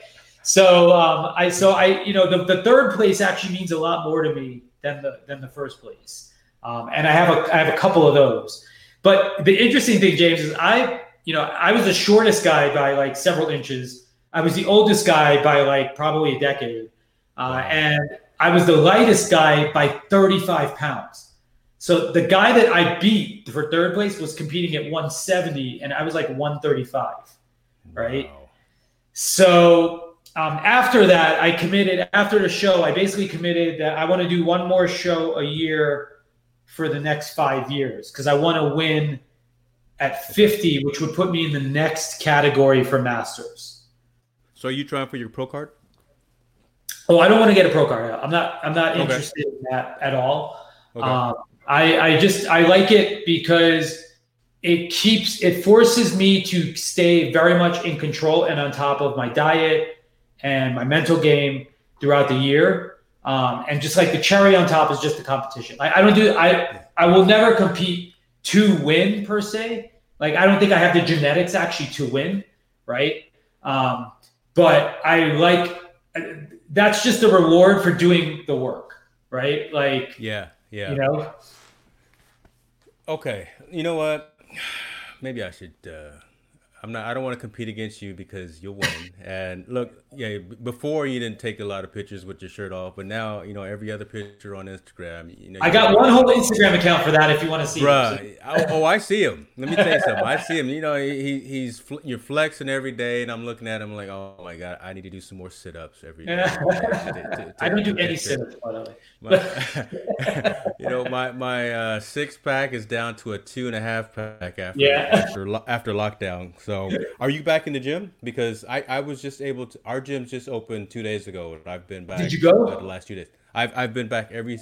so um, I so I you know the, the third place actually means a lot more to me than the than the first place, um, and I have a I have a couple of those. But the interesting thing, James, is I you know I was the shortest guy by like several inches. I was the oldest guy by like probably a decade, uh, and I was the lightest guy by 35 pounds. So the guy that I beat for third place was competing at 170, and I was like 135 right? Wow. So um, after that, I committed. After the show, I basically committed that I want to do one more show a year for the next five years because I want to win at 50, which would put me in the next category for masters. So are you trying for your pro card? Oh, I don't want to get a pro card. I'm not. I'm not okay. interested in that at all. Okay. Um, I, I just I like it because it keeps it forces me to stay very much in control and on top of my diet and my mental game throughout the year. Um, and just like the cherry on top is just the competition. I, I don't do I I will never compete to win per se. Like I don't think I have the genetics actually to win, right? Um, but I like that's just a reward for doing the work, right? Like yeah, yeah. You know. Okay, you know what? Maybe I should. Uh, I'm not. I don't want to compete against you because you'll win. and look, yeah, before you didn't take a lot of pictures with your shirt off, but now you know every other picture on Instagram. You know, I got one whole Instagram account for that. If you want to see, Bruh, oh, oh, I see him. Let me tell you something. I see him. You know, he he's you're flexing every day, and I'm looking at him like, oh my god, I need to do some more sit ups every day. to, to, to, I don't do any sit ups, by the way. You know, my my uh, six pack is down to a two and a half pack after yeah. after after lockdown. So are you back in the gym? Because I, I was just able to. Our gym just opened two days ago. And I've been back. Did you go? the last two days. I've I've been back every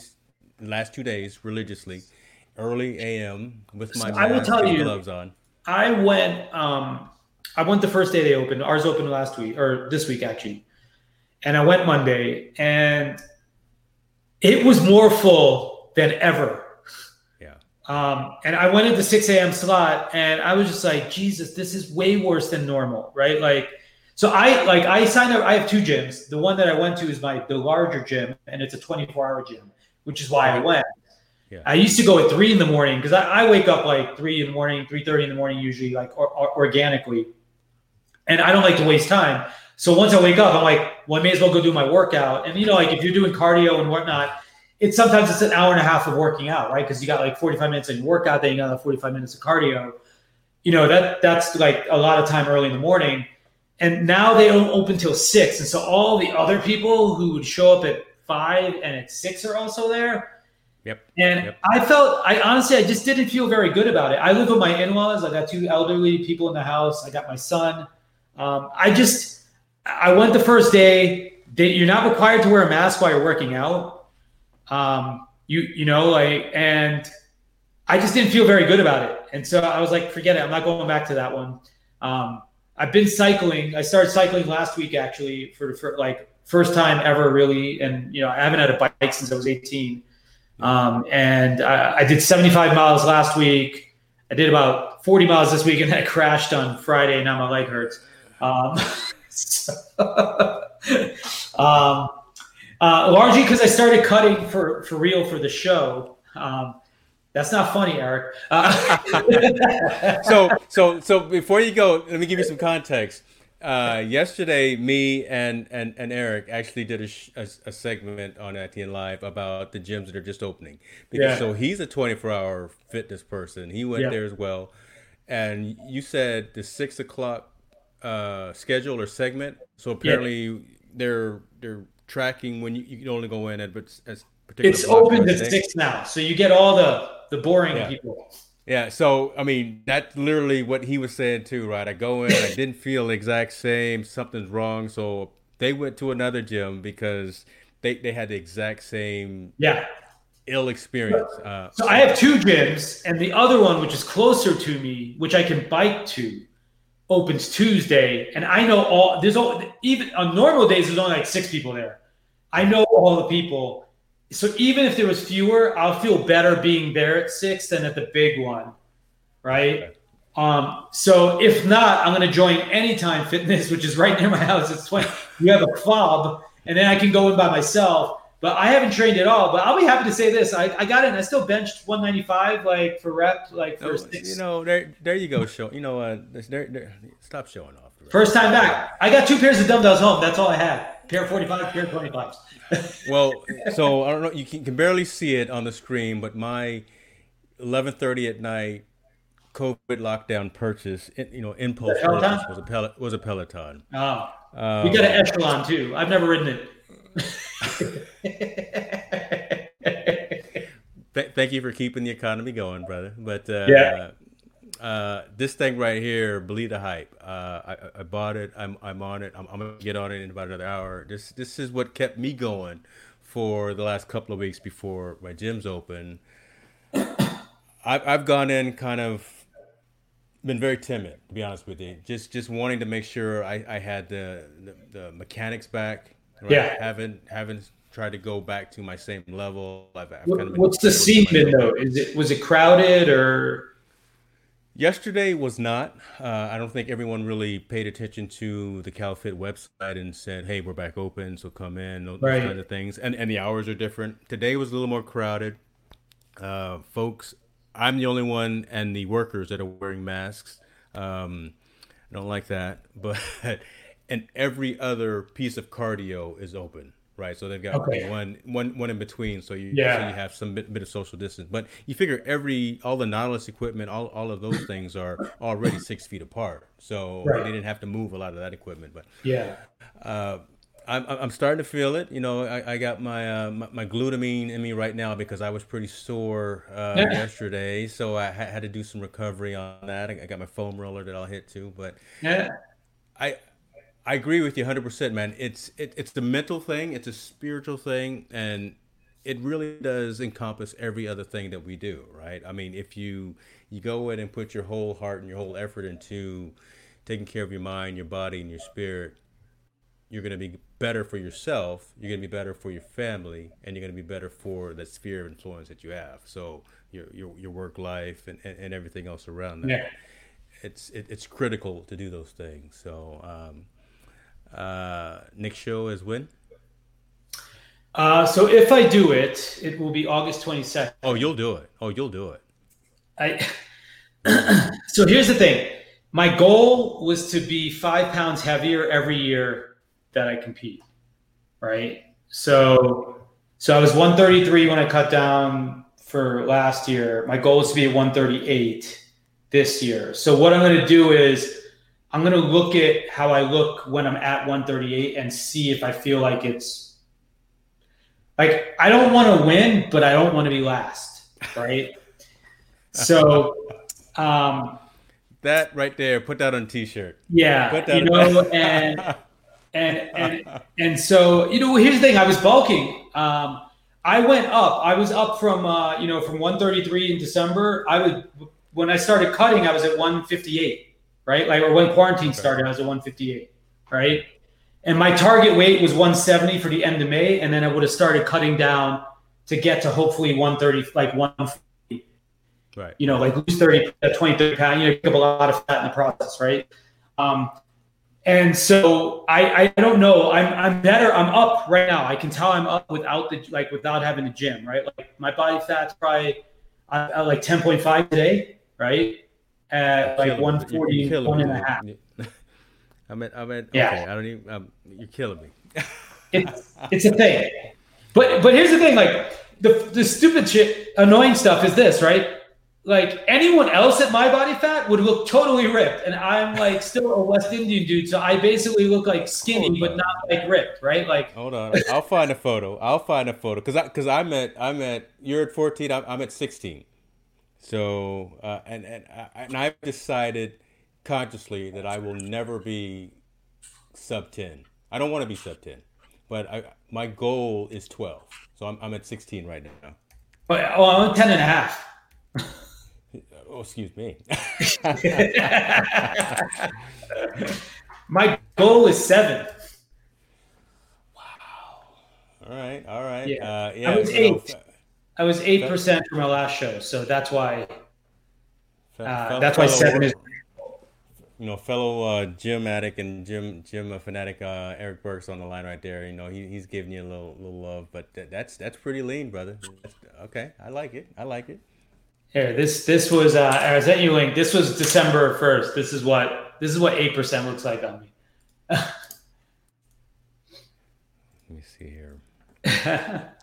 last two days religiously, early a.m. with my so I will tell you, gloves on. I went. Um, I went the first day they opened. Ours opened last week or this week actually, and I went Monday, and it was more full than ever um, and I went at the 6 a.m. slot and I was just like, Jesus, this is way worse than normal, right? Like, so I like I signed up. I have two gyms. The one that I went to is my the larger gym, and it's a 24 hour gym, which is why I went. Yeah. I used to go at three in the morning because I, I, wake up like three in the morning, three thirty in the morning usually, like or, or, organically, and I don't like to waste time. So once I wake up, I'm like, well, I may as well go do my workout. And you know, like if you're doing cardio and whatnot, it's sometimes it's an hour and a half of working out, right? Because you got like 45 minutes of workout, then you got like 45 minutes of cardio. You know, that that's like a lot of time early in the morning. And now they don't open till six. And so all the other people who would show up at five and at six are also there. Yep. And yep. I felt I honestly I just didn't feel very good about it. I live with my in-laws. I got two elderly people in the house. I got my son. Um, I just I went the first day. You're not required to wear a mask while you're working out um, you you know like and I just didn't feel very good about it, and so I was like, forget it, I'm not going back to that one. Um, I've been cycling. I started cycling last week actually for for like first time ever really, and you know I haven't had a bike since I was 18. Um, and I, I, did 75 miles last week. I did about 40 miles this week, and I crashed on Friday. Now my leg hurts. Um, um, uh, largely because I started cutting for for real for the show. Um, that's not funny, Eric. Uh- so so so before you go, let me give you some context. Uh, yesterday, me and, and, and Eric actually did a, a, a, segment on ITN Live about the gyms that are just opening. Because, yeah. So he's a 24 hour fitness person. He went yeah. there as well. And you said the six o'clock uh, schedule or segment. So apparently yeah. they're they're tracking when you, you can only go in at but as particular. It's open to six now, so you get all the the boring yeah. people. Yeah, so I mean that's literally what he was saying too, right? I go in, I didn't feel the exact same, something's wrong, so they went to another gym because they they had the exact same yeah ill experience. Uh, so I have two gyms, and the other one, which is closer to me, which I can bike to, opens Tuesday, and I know all. There's all even on normal days. There's only like six people there. I know all the people. So even if there was fewer, I'll feel better being there at six than at the big one. Right. Okay. Um, so if not, I'm going to join Anytime Fitness, which is right near my house. It's 20. You have a club, and then I can go in by myself. But I haven't trained at all. But I'll be happy to say this: I, I got it. I still benched 195, like for rep, like for oh, six. You know, there, there you go. Show. You know, uh, there, there, stop showing off. First time back. I got two pairs of dumbbells home. That's all I had. Pair 45, pair 25s well, so I don't know. You can, can, barely see it on the screen, but my 11:30 at night COVID lockdown purchase, you know, impulse purchase was a Pel- was a Peloton. Oh, um, we got an Echelon too. I've never ridden it. Th- thank you for keeping the economy going, brother. But uh, yeah. Uh, this thing right here, believe the hype. Uh, I, I bought it. I'm, I'm on it. I'm, I'm, gonna get on it in about another hour. This this is what kept me going for the last couple of weeks before my gym's open. I've I've gone in kind of been very timid to be honest with you. Just just wanting to make sure I, I had the, the, the mechanics back. Right? Yeah. Haven't haven't tried to go back to my same level. I've, I've what, kind of what's the scene been though? Is it was it crowded or? Yesterday was not. Uh, I don't think everyone really paid attention to the CalFit website and said, "Hey, we're back open, so come in." Those, right. kinds of things, and and the hours are different. Today was a little more crowded. Uh, folks, I'm the only one, and the workers that are wearing masks. Um, I don't like that, but and every other piece of cardio is open right? So they've got okay. one, one, one in between, so you, yeah. so you have some bit, bit, of social distance. But you figure every all the Nautilus equipment, all, all of those things are already six feet apart, so right. they didn't have to move a lot of that equipment. But yeah, uh, I'm I'm starting to feel it. You know, I, I got my, uh, my, my glutamine in me right now because I was pretty sore uh, yeah. yesterday, so I had to do some recovery on that. I got my foam roller that I'll hit too, but yeah. I I agree with you 100%, man. It's it, it's the mental thing, it's a spiritual thing, and it really does encompass every other thing that we do, right? I mean, if you you go in and put your whole heart and your whole effort into taking care of your mind, your body, and your spirit, you're going to be better for yourself. You're going to be better for your family, and you're going to be better for the sphere of influence that you have. So your your, your work life and, and, and everything else around that. Yeah. It's it, it's critical to do those things. So. Um, uh, next show is when? Uh, so if I do it, it will be August 22nd. Oh, you'll do it. Oh, you'll do it. I. so here's the thing. My goal was to be five pounds heavier every year that I compete. Right. So, so I was 133 when I cut down for last year. My goal is to be at 138 this year. So what I'm going to do is I'm going to look at how I look when I'm at 138 and see if I feel like it's like I don't want to win, but I don't want to be last, right? so, um, that right there, put that on t-shirt. Yeah, you know, and and and and so you know, here's the thing: I was bulking. Um, I went up. I was up from uh, you know from 133 in December. I would when I started cutting, I was at 158 right? Like or when quarantine started, I was at 158, right? And my target weight was 170 for the end of May, and then I would have started cutting down to get to hopefully 130, like 140. Right. You know, like lose 30, uh, 20, 30 pounds, you know, pick up a lot of fat in the process, right? Um, and so I, I don't know. I'm, I'm better. I'm up right now. I can tell I'm up without the like without having the gym, right? Like my body fat's probably uh, like 10.5 today, right? At like 140, one and a half. I mean, I mean, yeah. okay, I don't even. Um, you're killing me. it's it's a thing, but but here's the thing: like the the stupid shit, annoying stuff is this, right? Like anyone else at my body fat would look totally ripped, and I'm like still a West Indian dude, so I basically look like skinny but not like ripped, right? Like, hold on, I'll find a photo. I'll find a photo because I because I'm at I'm at you're at 14, I'm, I'm at 16. So uh, and and uh, and I've decided consciously that I will never be sub ten. I don't want to be sub ten, but I, my goal is twelve. So I'm I'm at sixteen right now. But oh, I'm 10 and a half. oh, excuse me. my goal is seven. Wow. All right. All right. Yeah. Uh, yeah I was eight. I was eight percent for my last show, so that's why. Uh, that's why seven is. You know, fellow uh, gym addict and gym gym fanatic uh, Eric Burks on the line right there. You know, he, he's giving you a little little love, but that's that's pretty lean, brother. That's, okay, I like it. I like it. Here, this this was uh, I sent you a link. This was December first. This is what this is what eight percent looks like on me. Let me see here.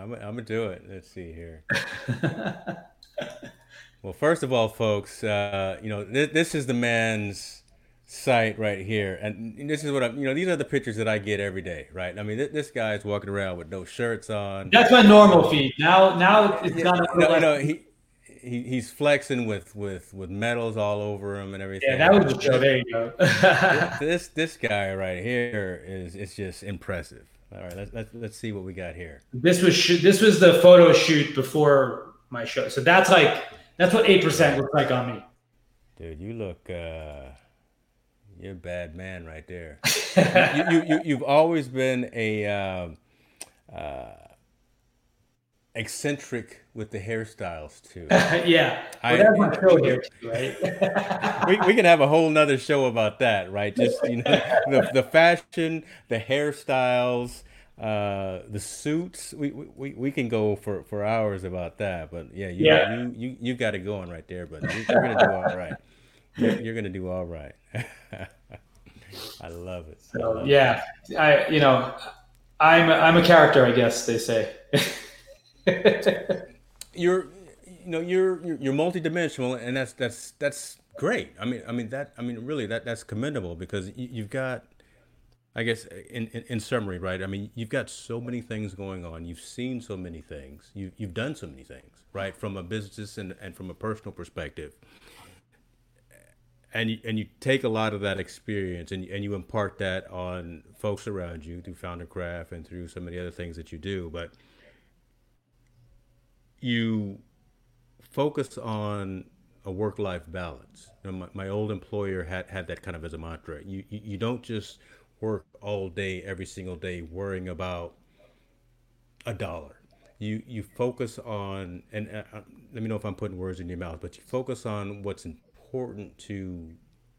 I'm, I'm gonna do it. Let's see here. well, first of all, folks, uh, you know th- this is the man's site right here, and this is what I'm. You know, these are the pictures that I get every day, right? I mean, th- this guy's walking around with no shirts on. That's my normal feed. Now, now it's Yeah, not. no, no, he, he he's flexing with with with medals all over him and everything. Yeah, that was the show. There you go. this this guy right here is it's just impressive. All right, let's let's, let's see what we got here. this was shoot. This was the photo shoot before my show. So that's like that's what eight percent looks like on me. Dude, you look uh you're a bad man right there. you, you, you you've always been a um, uh, eccentric with the hairstyles too. yeah, I- well, that's my show here, too, right? we, we can have a whole nother show about that, right? Just you know, the the fashion, the hairstyles, uh, the suits. We, we, we can go for, for hours about that. But yeah, you Yeah. you, you, you got it going right there, but you, you're gonna do all right. You're, you're gonna do all right. I love it. I So love it. yeah, I you know, I'm I'm a character, I guess they say. you're you know you're you're, multidimensional and that's that's that's great. I mean i mean that i mean really that that's commendable because you, you've got i guess in, in in summary right i mean you've got so many things going on. You've seen so many things. You you've done so many things right from a business and, and from a personal perspective. And you, and you take a lot of that experience and, and you impart that on folks around you through founder craft and through some of the other things that you do. But you focus on a work-life balance. You know, my, my old employer had, had that kind of as a mantra. You, you you don't just work all day, every single day, worrying about a dollar. You you focus on, and uh, uh, let me know if I'm putting words in your mouth, but you focus on what's important to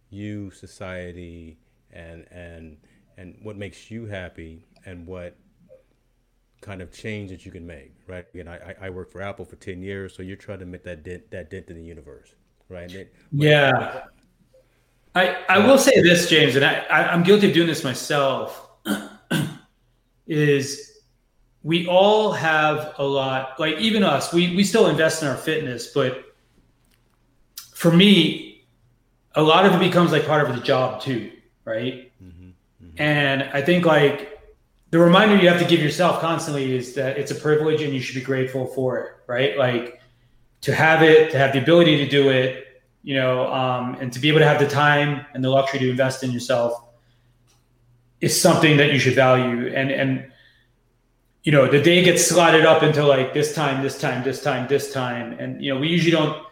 you, society, and and and what makes you happy, and what kind of change that you can make, right? Again, I, I- worked for Apple for 10 years, so you're trying to make that dent, that dent in the universe, right? And it- Yeah. I, I will say this, James, and I, I, I'm guilty of doing this myself. is we all have a lot, like even us, we, we still invest in our fitness, but for me, a lot of it becomes like part of the job too, right? Mm-hmm, mm-hmm. And I think like the reminder you have to give yourself constantly is that it's a privilege and you should be grateful for it, right? Like to have it, to have the ability to do it, you know, um, and to be able to have the time and the luxury to invest in yourself is something that you should value. And and you know, the day gets slotted up into like this time, this time, this time, this time, and you know, we usually don't.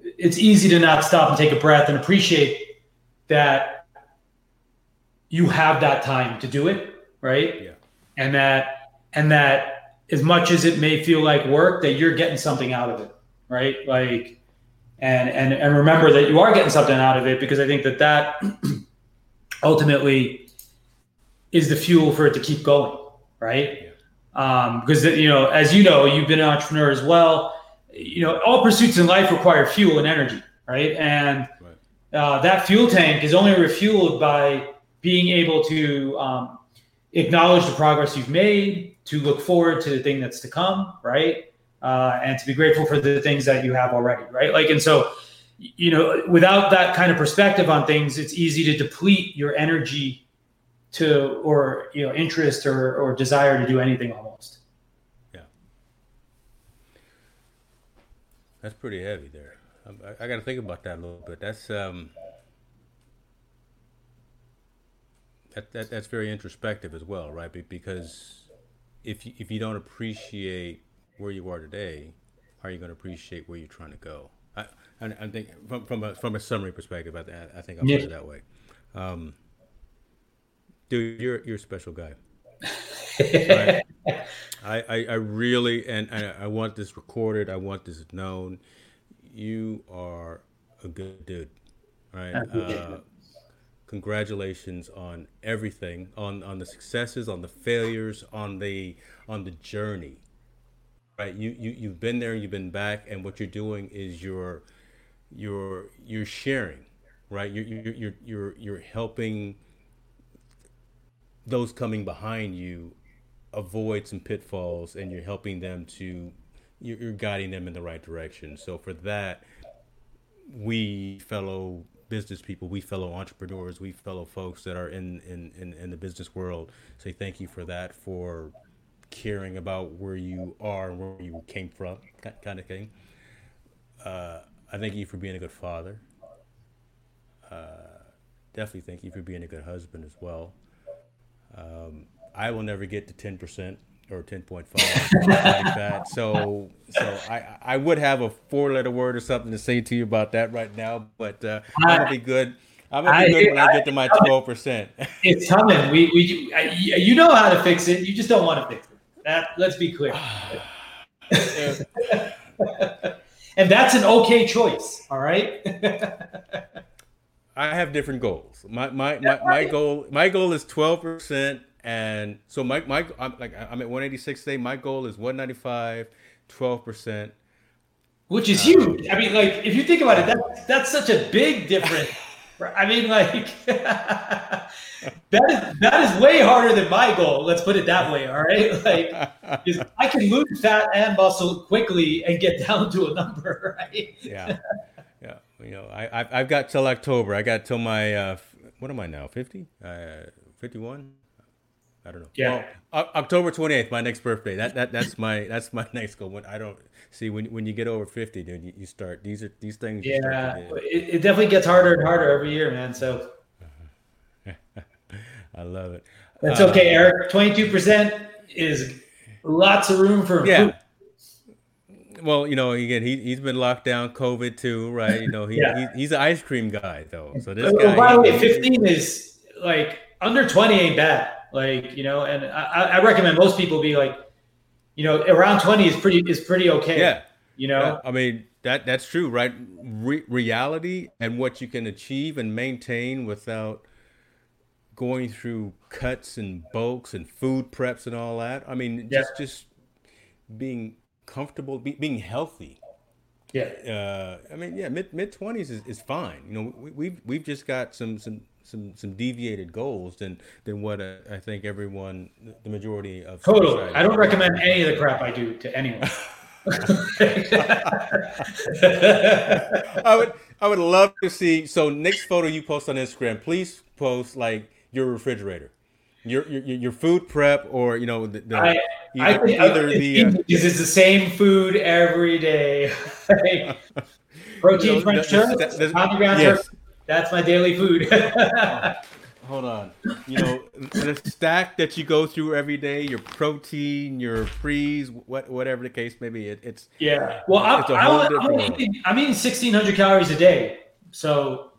It's easy to not stop and take a breath and appreciate that you have that time to do it, right? Yeah. And that and that as much as it may feel like work, that you're getting something out of it, right? Like and and and remember that you are getting something out of it because I think that that ultimately is the fuel for it to keep going, right? Um, because you know, as you know, you've been an entrepreneur as well. You know, all pursuits in life require fuel and energy, right? And Right. uh, that fuel tank is only refueled by being able to um, acknowledge the progress you've made, to look forward to the thing that's to come, right? Uh, and to be grateful for the things that you have already, right? Like, and so, you know, without that kind of perspective on things, it's easy to deplete your energy to, or, you know, interest or, or desire to do anything almost. Yeah. That's pretty heavy there. I, I got to think about that a little bit. That's um, that, that that's very introspective as well, right? Because if you, if you don't appreciate where you are today, how are you going to appreciate where you're trying to go? I I, I think from from a from a summary perspective, I, I think I'll Yeah. put it that way. Um, dude, you're you're a special guy. I, I, I really and I, I want this recorded. I want this known. You are a good dude, right? Uh. Congratulations on everything, on on the successes, on the failures, on the on the journey. Right? You you you've been there, you've been back, and what you're doing is you're you're you're sharing, right? You're you're you're you're, you're helping those coming behind you avoid some pitfalls and you're helping them to you're guiding them in the right direction so for that we fellow business people, we fellow entrepreneurs, we fellow folks that are in in, in, in the business world say thank you for that, for caring about where you are and where you came from, kind of thing. Uh, I thank you for being a good father. Uh, definitely thank you for being a good husband as well. Um, I will never get to ten percent or 10.5 like that. So so I I would have a four letter word or something to say to you about that right now, but uh, I'm gonna be good. I'm gonna be good when I, get to my 12 percent. It's coming. We we you know how to fix it. You just don't want to fix it. That let's be clear. and that's an okay choice. All right. I have different goals. My my my, my goal my goal is 12 percent and so my my I'm like I'm at 186 today. My goal is 195, 12 percent, which is huge. I mean, like if you think about it, that that's such a big difference. I mean, like that is that is way harder than my goal. Let's put it that way. All right, like I can lose fat and muscle quickly and get down to a number. Right? Yeah, yeah. You know, I I've got till October. I got till my uh, what am I now? 50, uh, 51. I don't know. Yeah. Well, October 28th, my next birthday. That that that's my that's my next goal. When I don't see when when you get over 50, dude, you, you start these are these things. Yeah, it, it, definitely gets harder and harder every year, man. So. I love it. That's uh, okay, Eric. 22% is lots of room for yeah. Well, you know, again, he he's been locked down, COVID too, right? You know, he, yeah. he he's an ice cream guy though. So this guy. By the way, 15 is like under 20 ain't bad. Like, you know, and I, I recommend most people be like, you know, around 20 is pretty, is pretty okay. Yeah. You know, yeah. I mean, that that's true, right? Re- reality and what you can achieve and maintain without going through cuts and bulks and food preps and all that. I mean, yeah. just, just being comfortable, be, being healthy. Yeah. Uh, I mean, yeah, mid mid twenties is, is fine. You know, we, we've we've just got some some some some deviated goals than than what uh, I think everyone, the majority of totally. I don't recommend any of the crap I do to anyone. I would I would love to see. So next photo you post on Instagram, please post like your refrigerator, your your, your food prep, or you know the, the I, either, I think either the uh, it's the same food every day. Protein you know, French toast, yes. That's my daily food. oh, hold on. You know, the stack that you go through every day, your protein, your freeze, what, whatever the case may be, it, it's yeah. Well, I, I, I'm, eating, I'm eating 1,600 calories a day. So,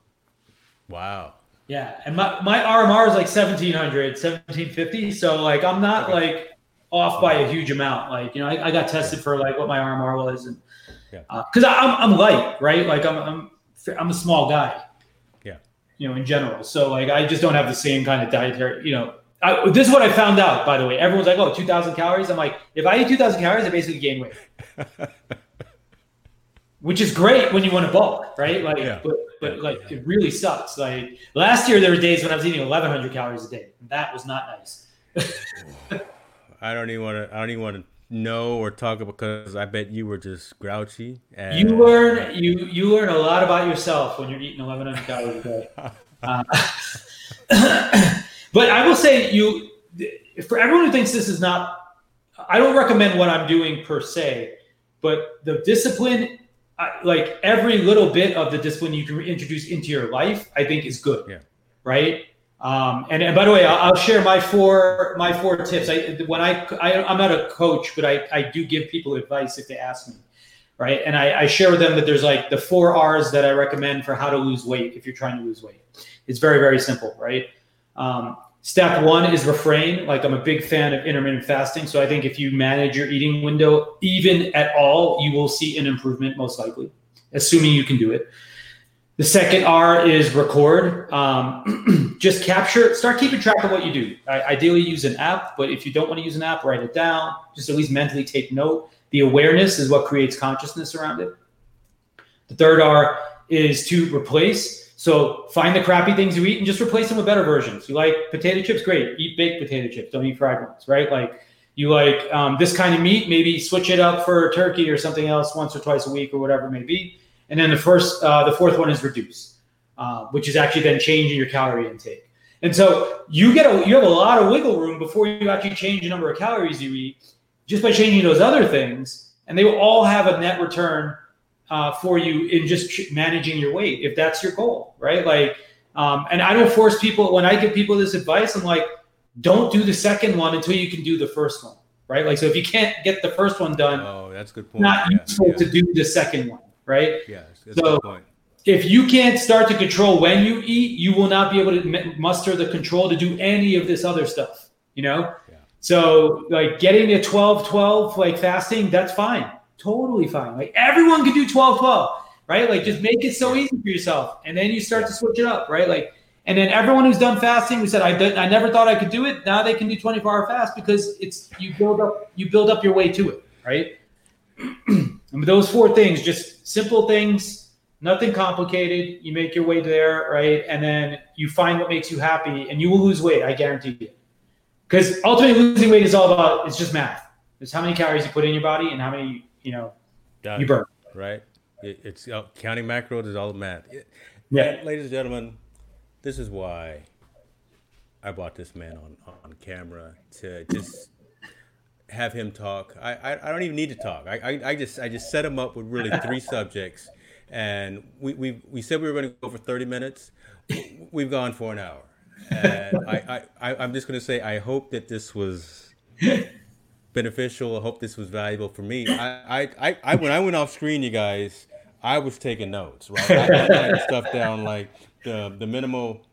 wow. Yeah, and my, my RMR is like 1,700, 1,750. So like I'm not okay. like off by a huge amount. Like you know, I, I got tested for like what my RMR was, and because yeah. uh, I'm I'm light, right? Like I'm I'm I'm a small guy you know, in general. So like, I just don't have the same kind of dietary, you know. I, this is what I found out, by the way. Everyone's like, "Oh, 2,000 calories." I'm like, if I eat 2,000 calories, I basically gain weight, which is great when you want to bulk, right? Like, yeah. but but like, yeah. it really sucks. Like last year, there were days when I was eating 1,100 calories a day. And That was not nice. I don't even want to. I don't even want to know or talk about because I bet you were just grouchy. And, you learn you you learn a lot about yourself when you're eating 1,100 calories a day. Uh, but I will say you for everyone who thinks this is not. I don't recommend what I'm doing per se, but the discipline, like every little bit of the discipline you can introduce into your life, I think is good. Yeah. Right um, and, and by the way, I'll, I'll, share my four my four tips. I when I, I am not a coach, but I, I do give people advice if they ask me, right? And I, I share with them that there's like the four R's that I recommend for how to lose weight if you're trying to lose weight. It's very very simple, right? Um, step one is refrain. Like I'm a big fan of intermittent fasting, so I think if you manage your eating window even at all, you will see an improvement most likely, assuming you can do it. The second R is record. Um, just capture, start keeping track of what you do. I, ideally, use an app, but if you don't want to use an app, write it down. Just at least mentally take note. The awareness is what creates consciousness around it. The third R is to replace. So find the crappy things you eat and just replace them with better versions. You like potato chips? Great. Eat baked potato chips. Don't eat fried ones, right? Like you like um, this kind of meat, maybe switch it up for turkey or something else once or twice a week or whatever it may be and then the first, uh, the fourth one is reduce. uh, which is actually then changing your calorie intake. And so you get a, you have a lot of wiggle room before you actually change the number of calories you eat, just by changing those other things, and they will all have a net return uh, for you in just managing your weight if that's your goal, right? Like, um, and I don't force people when I give people this advice. I'm like, don't do the second one until you can do the first one, right? Like, so if you can't get the first one done, oh, that's good point. Not yeah, useful yeah. to do the second one, right? Yeah, so if you can't start to control when you eat, you will not be able to muster the control to do any of this other stuff. You know. Yeah. So like getting a 12 12 like fasting, that's fine. Totally fine. Like everyone can do 12 12, right? Like just make it so easy for yourself. And then you start to switch it up, right? Like and then everyone who's done fasting who said I did, I never thought I could do it, now they can do 24 hour fast because it's you build up you build up your way to it, right? and those four things, just simple things, nothing complicated. You make your way there, right? And then you find what makes you happy and you will lose weight, I guarantee you. Because ultimately losing weight is all about it's just math. It's how many calories you put in your body and how many, you know, you burn. Right. It, it's uh, counting macros is all math. yeah. Ladies and gentlemen, this is why I brought this man on on camera to just have him talk. I, I, I don't even need to talk. I, I, I, just I just set him up with really three subjects, and we, we we said we were going to go for thirty minutes. We've gone for an hour, and I, I I'm just going to say I hope that this was beneficial. I hope this was valuable for me. I I, I, I when I went off screen, you guys, I was taking notes. Right, I writing stuff down like the the minimal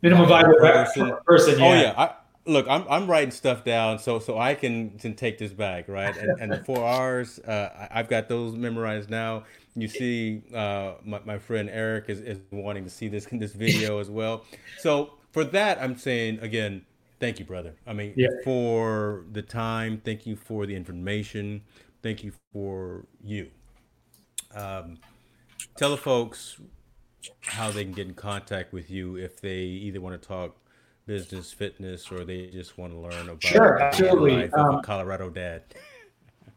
minimal viable person. person yeah. Oh yeah. Look, I'm I'm writing stuff down so so I can can take this back, right? And, and the four R's, uh, I've got those memorized now. You see, uh, my my friend Eric is, is wanting to see this this video as well. So for that, I'm saying again, thank you, brother. I mean, yeah. for the time, thank you for the information, thank you for you. Um, tell the folks how they can get in contact with you if they either want to talk business, fitness, or they just want to learn about sure, absolutely. Um, Colorado dad.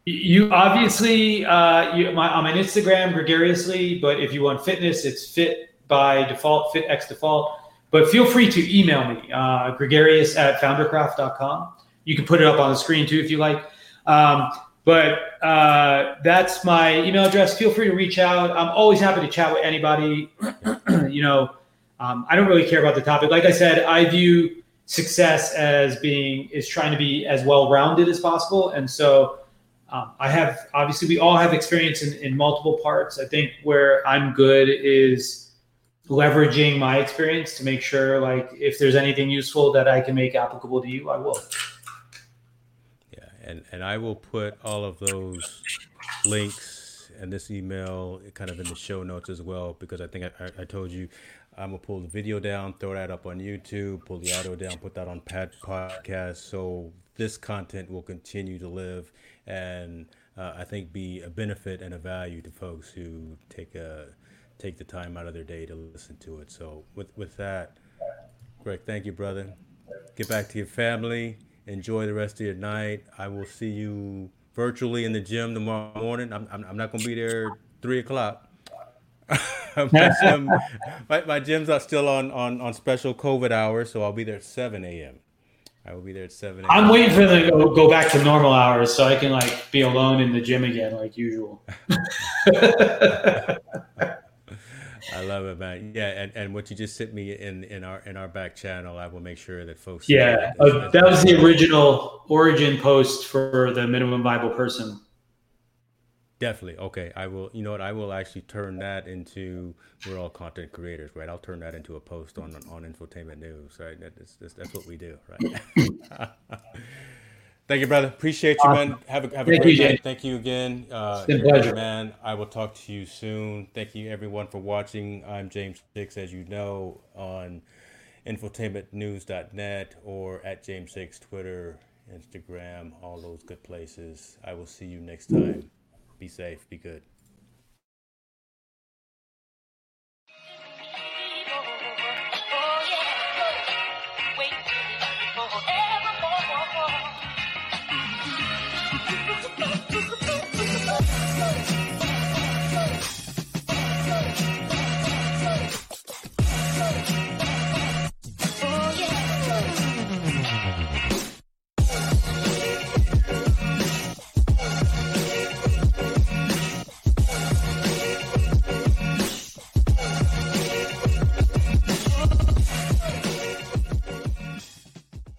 You obviously, uh, you, my, I'm on Instagram gregariously, but if you want fitness, it's fit by default, fit x default. But feel free to email me, uh, gregarious at foundercraft.com. You can put it up on the screen too if you like. Um, but uh, that's my email address. Feel free to reach out. I'm always happy to chat with anybody. you know, um, I don't really care about the topic. Like I said, I view success as being is trying to be as well rounded as possible, and so um, I have obviously we all have experience in, in multiple parts. I think where I'm good is leveraging my experience to make sure like if there's anything useful that I can make applicable to you, I will Yeah, and and I will put all of those links and this email kind of in the show notes as well because I think I, I told you I'm gonna pull the video down, throw that up on YouTube, pull the audio down, put that on Pat podcast, so this content will continue to live and uh, I think be a benefit and a value to folks who take a take the time out of their day to listen to it. So with with that, Greg, thank you, brother. Get back to your family Enjoy the rest of your night. I will see you virtually in the gym tomorrow morning. I'm, I'm, I'm not to be there three o'clock. my, gym, my, my gyms are still on, on, on special COVID hours, so I'll be there at 7 a.m. I will be there at 7 a.m. I'm waiting for them to go, go back to normal hours so I can like be alone in the gym again like usual. I love it, man. Yeah, and, and what you just sent me in in our in our back channel, I will make sure that folks. Yeah, that, uh, that was the original origin post for the minimum viable person. Definitely. Okay. I will, you know what? I will actually turn that into, we're all content creators, right? I'll turn that into a post on, on infotainment news, right? That's, that's, that's what we do, right? Thank you, brother. Appreciate you, man. Have a, have a great you, night. Thank you again. Uh, it's been pleasure. Man, I will talk to you soon. Thank you, everyone, for watching. I'm James Hicks, as you know, on infotainmentnews.net or at James Hicks, Twitter, Instagram, all those good places. I will see you next time. Be safe. Be good.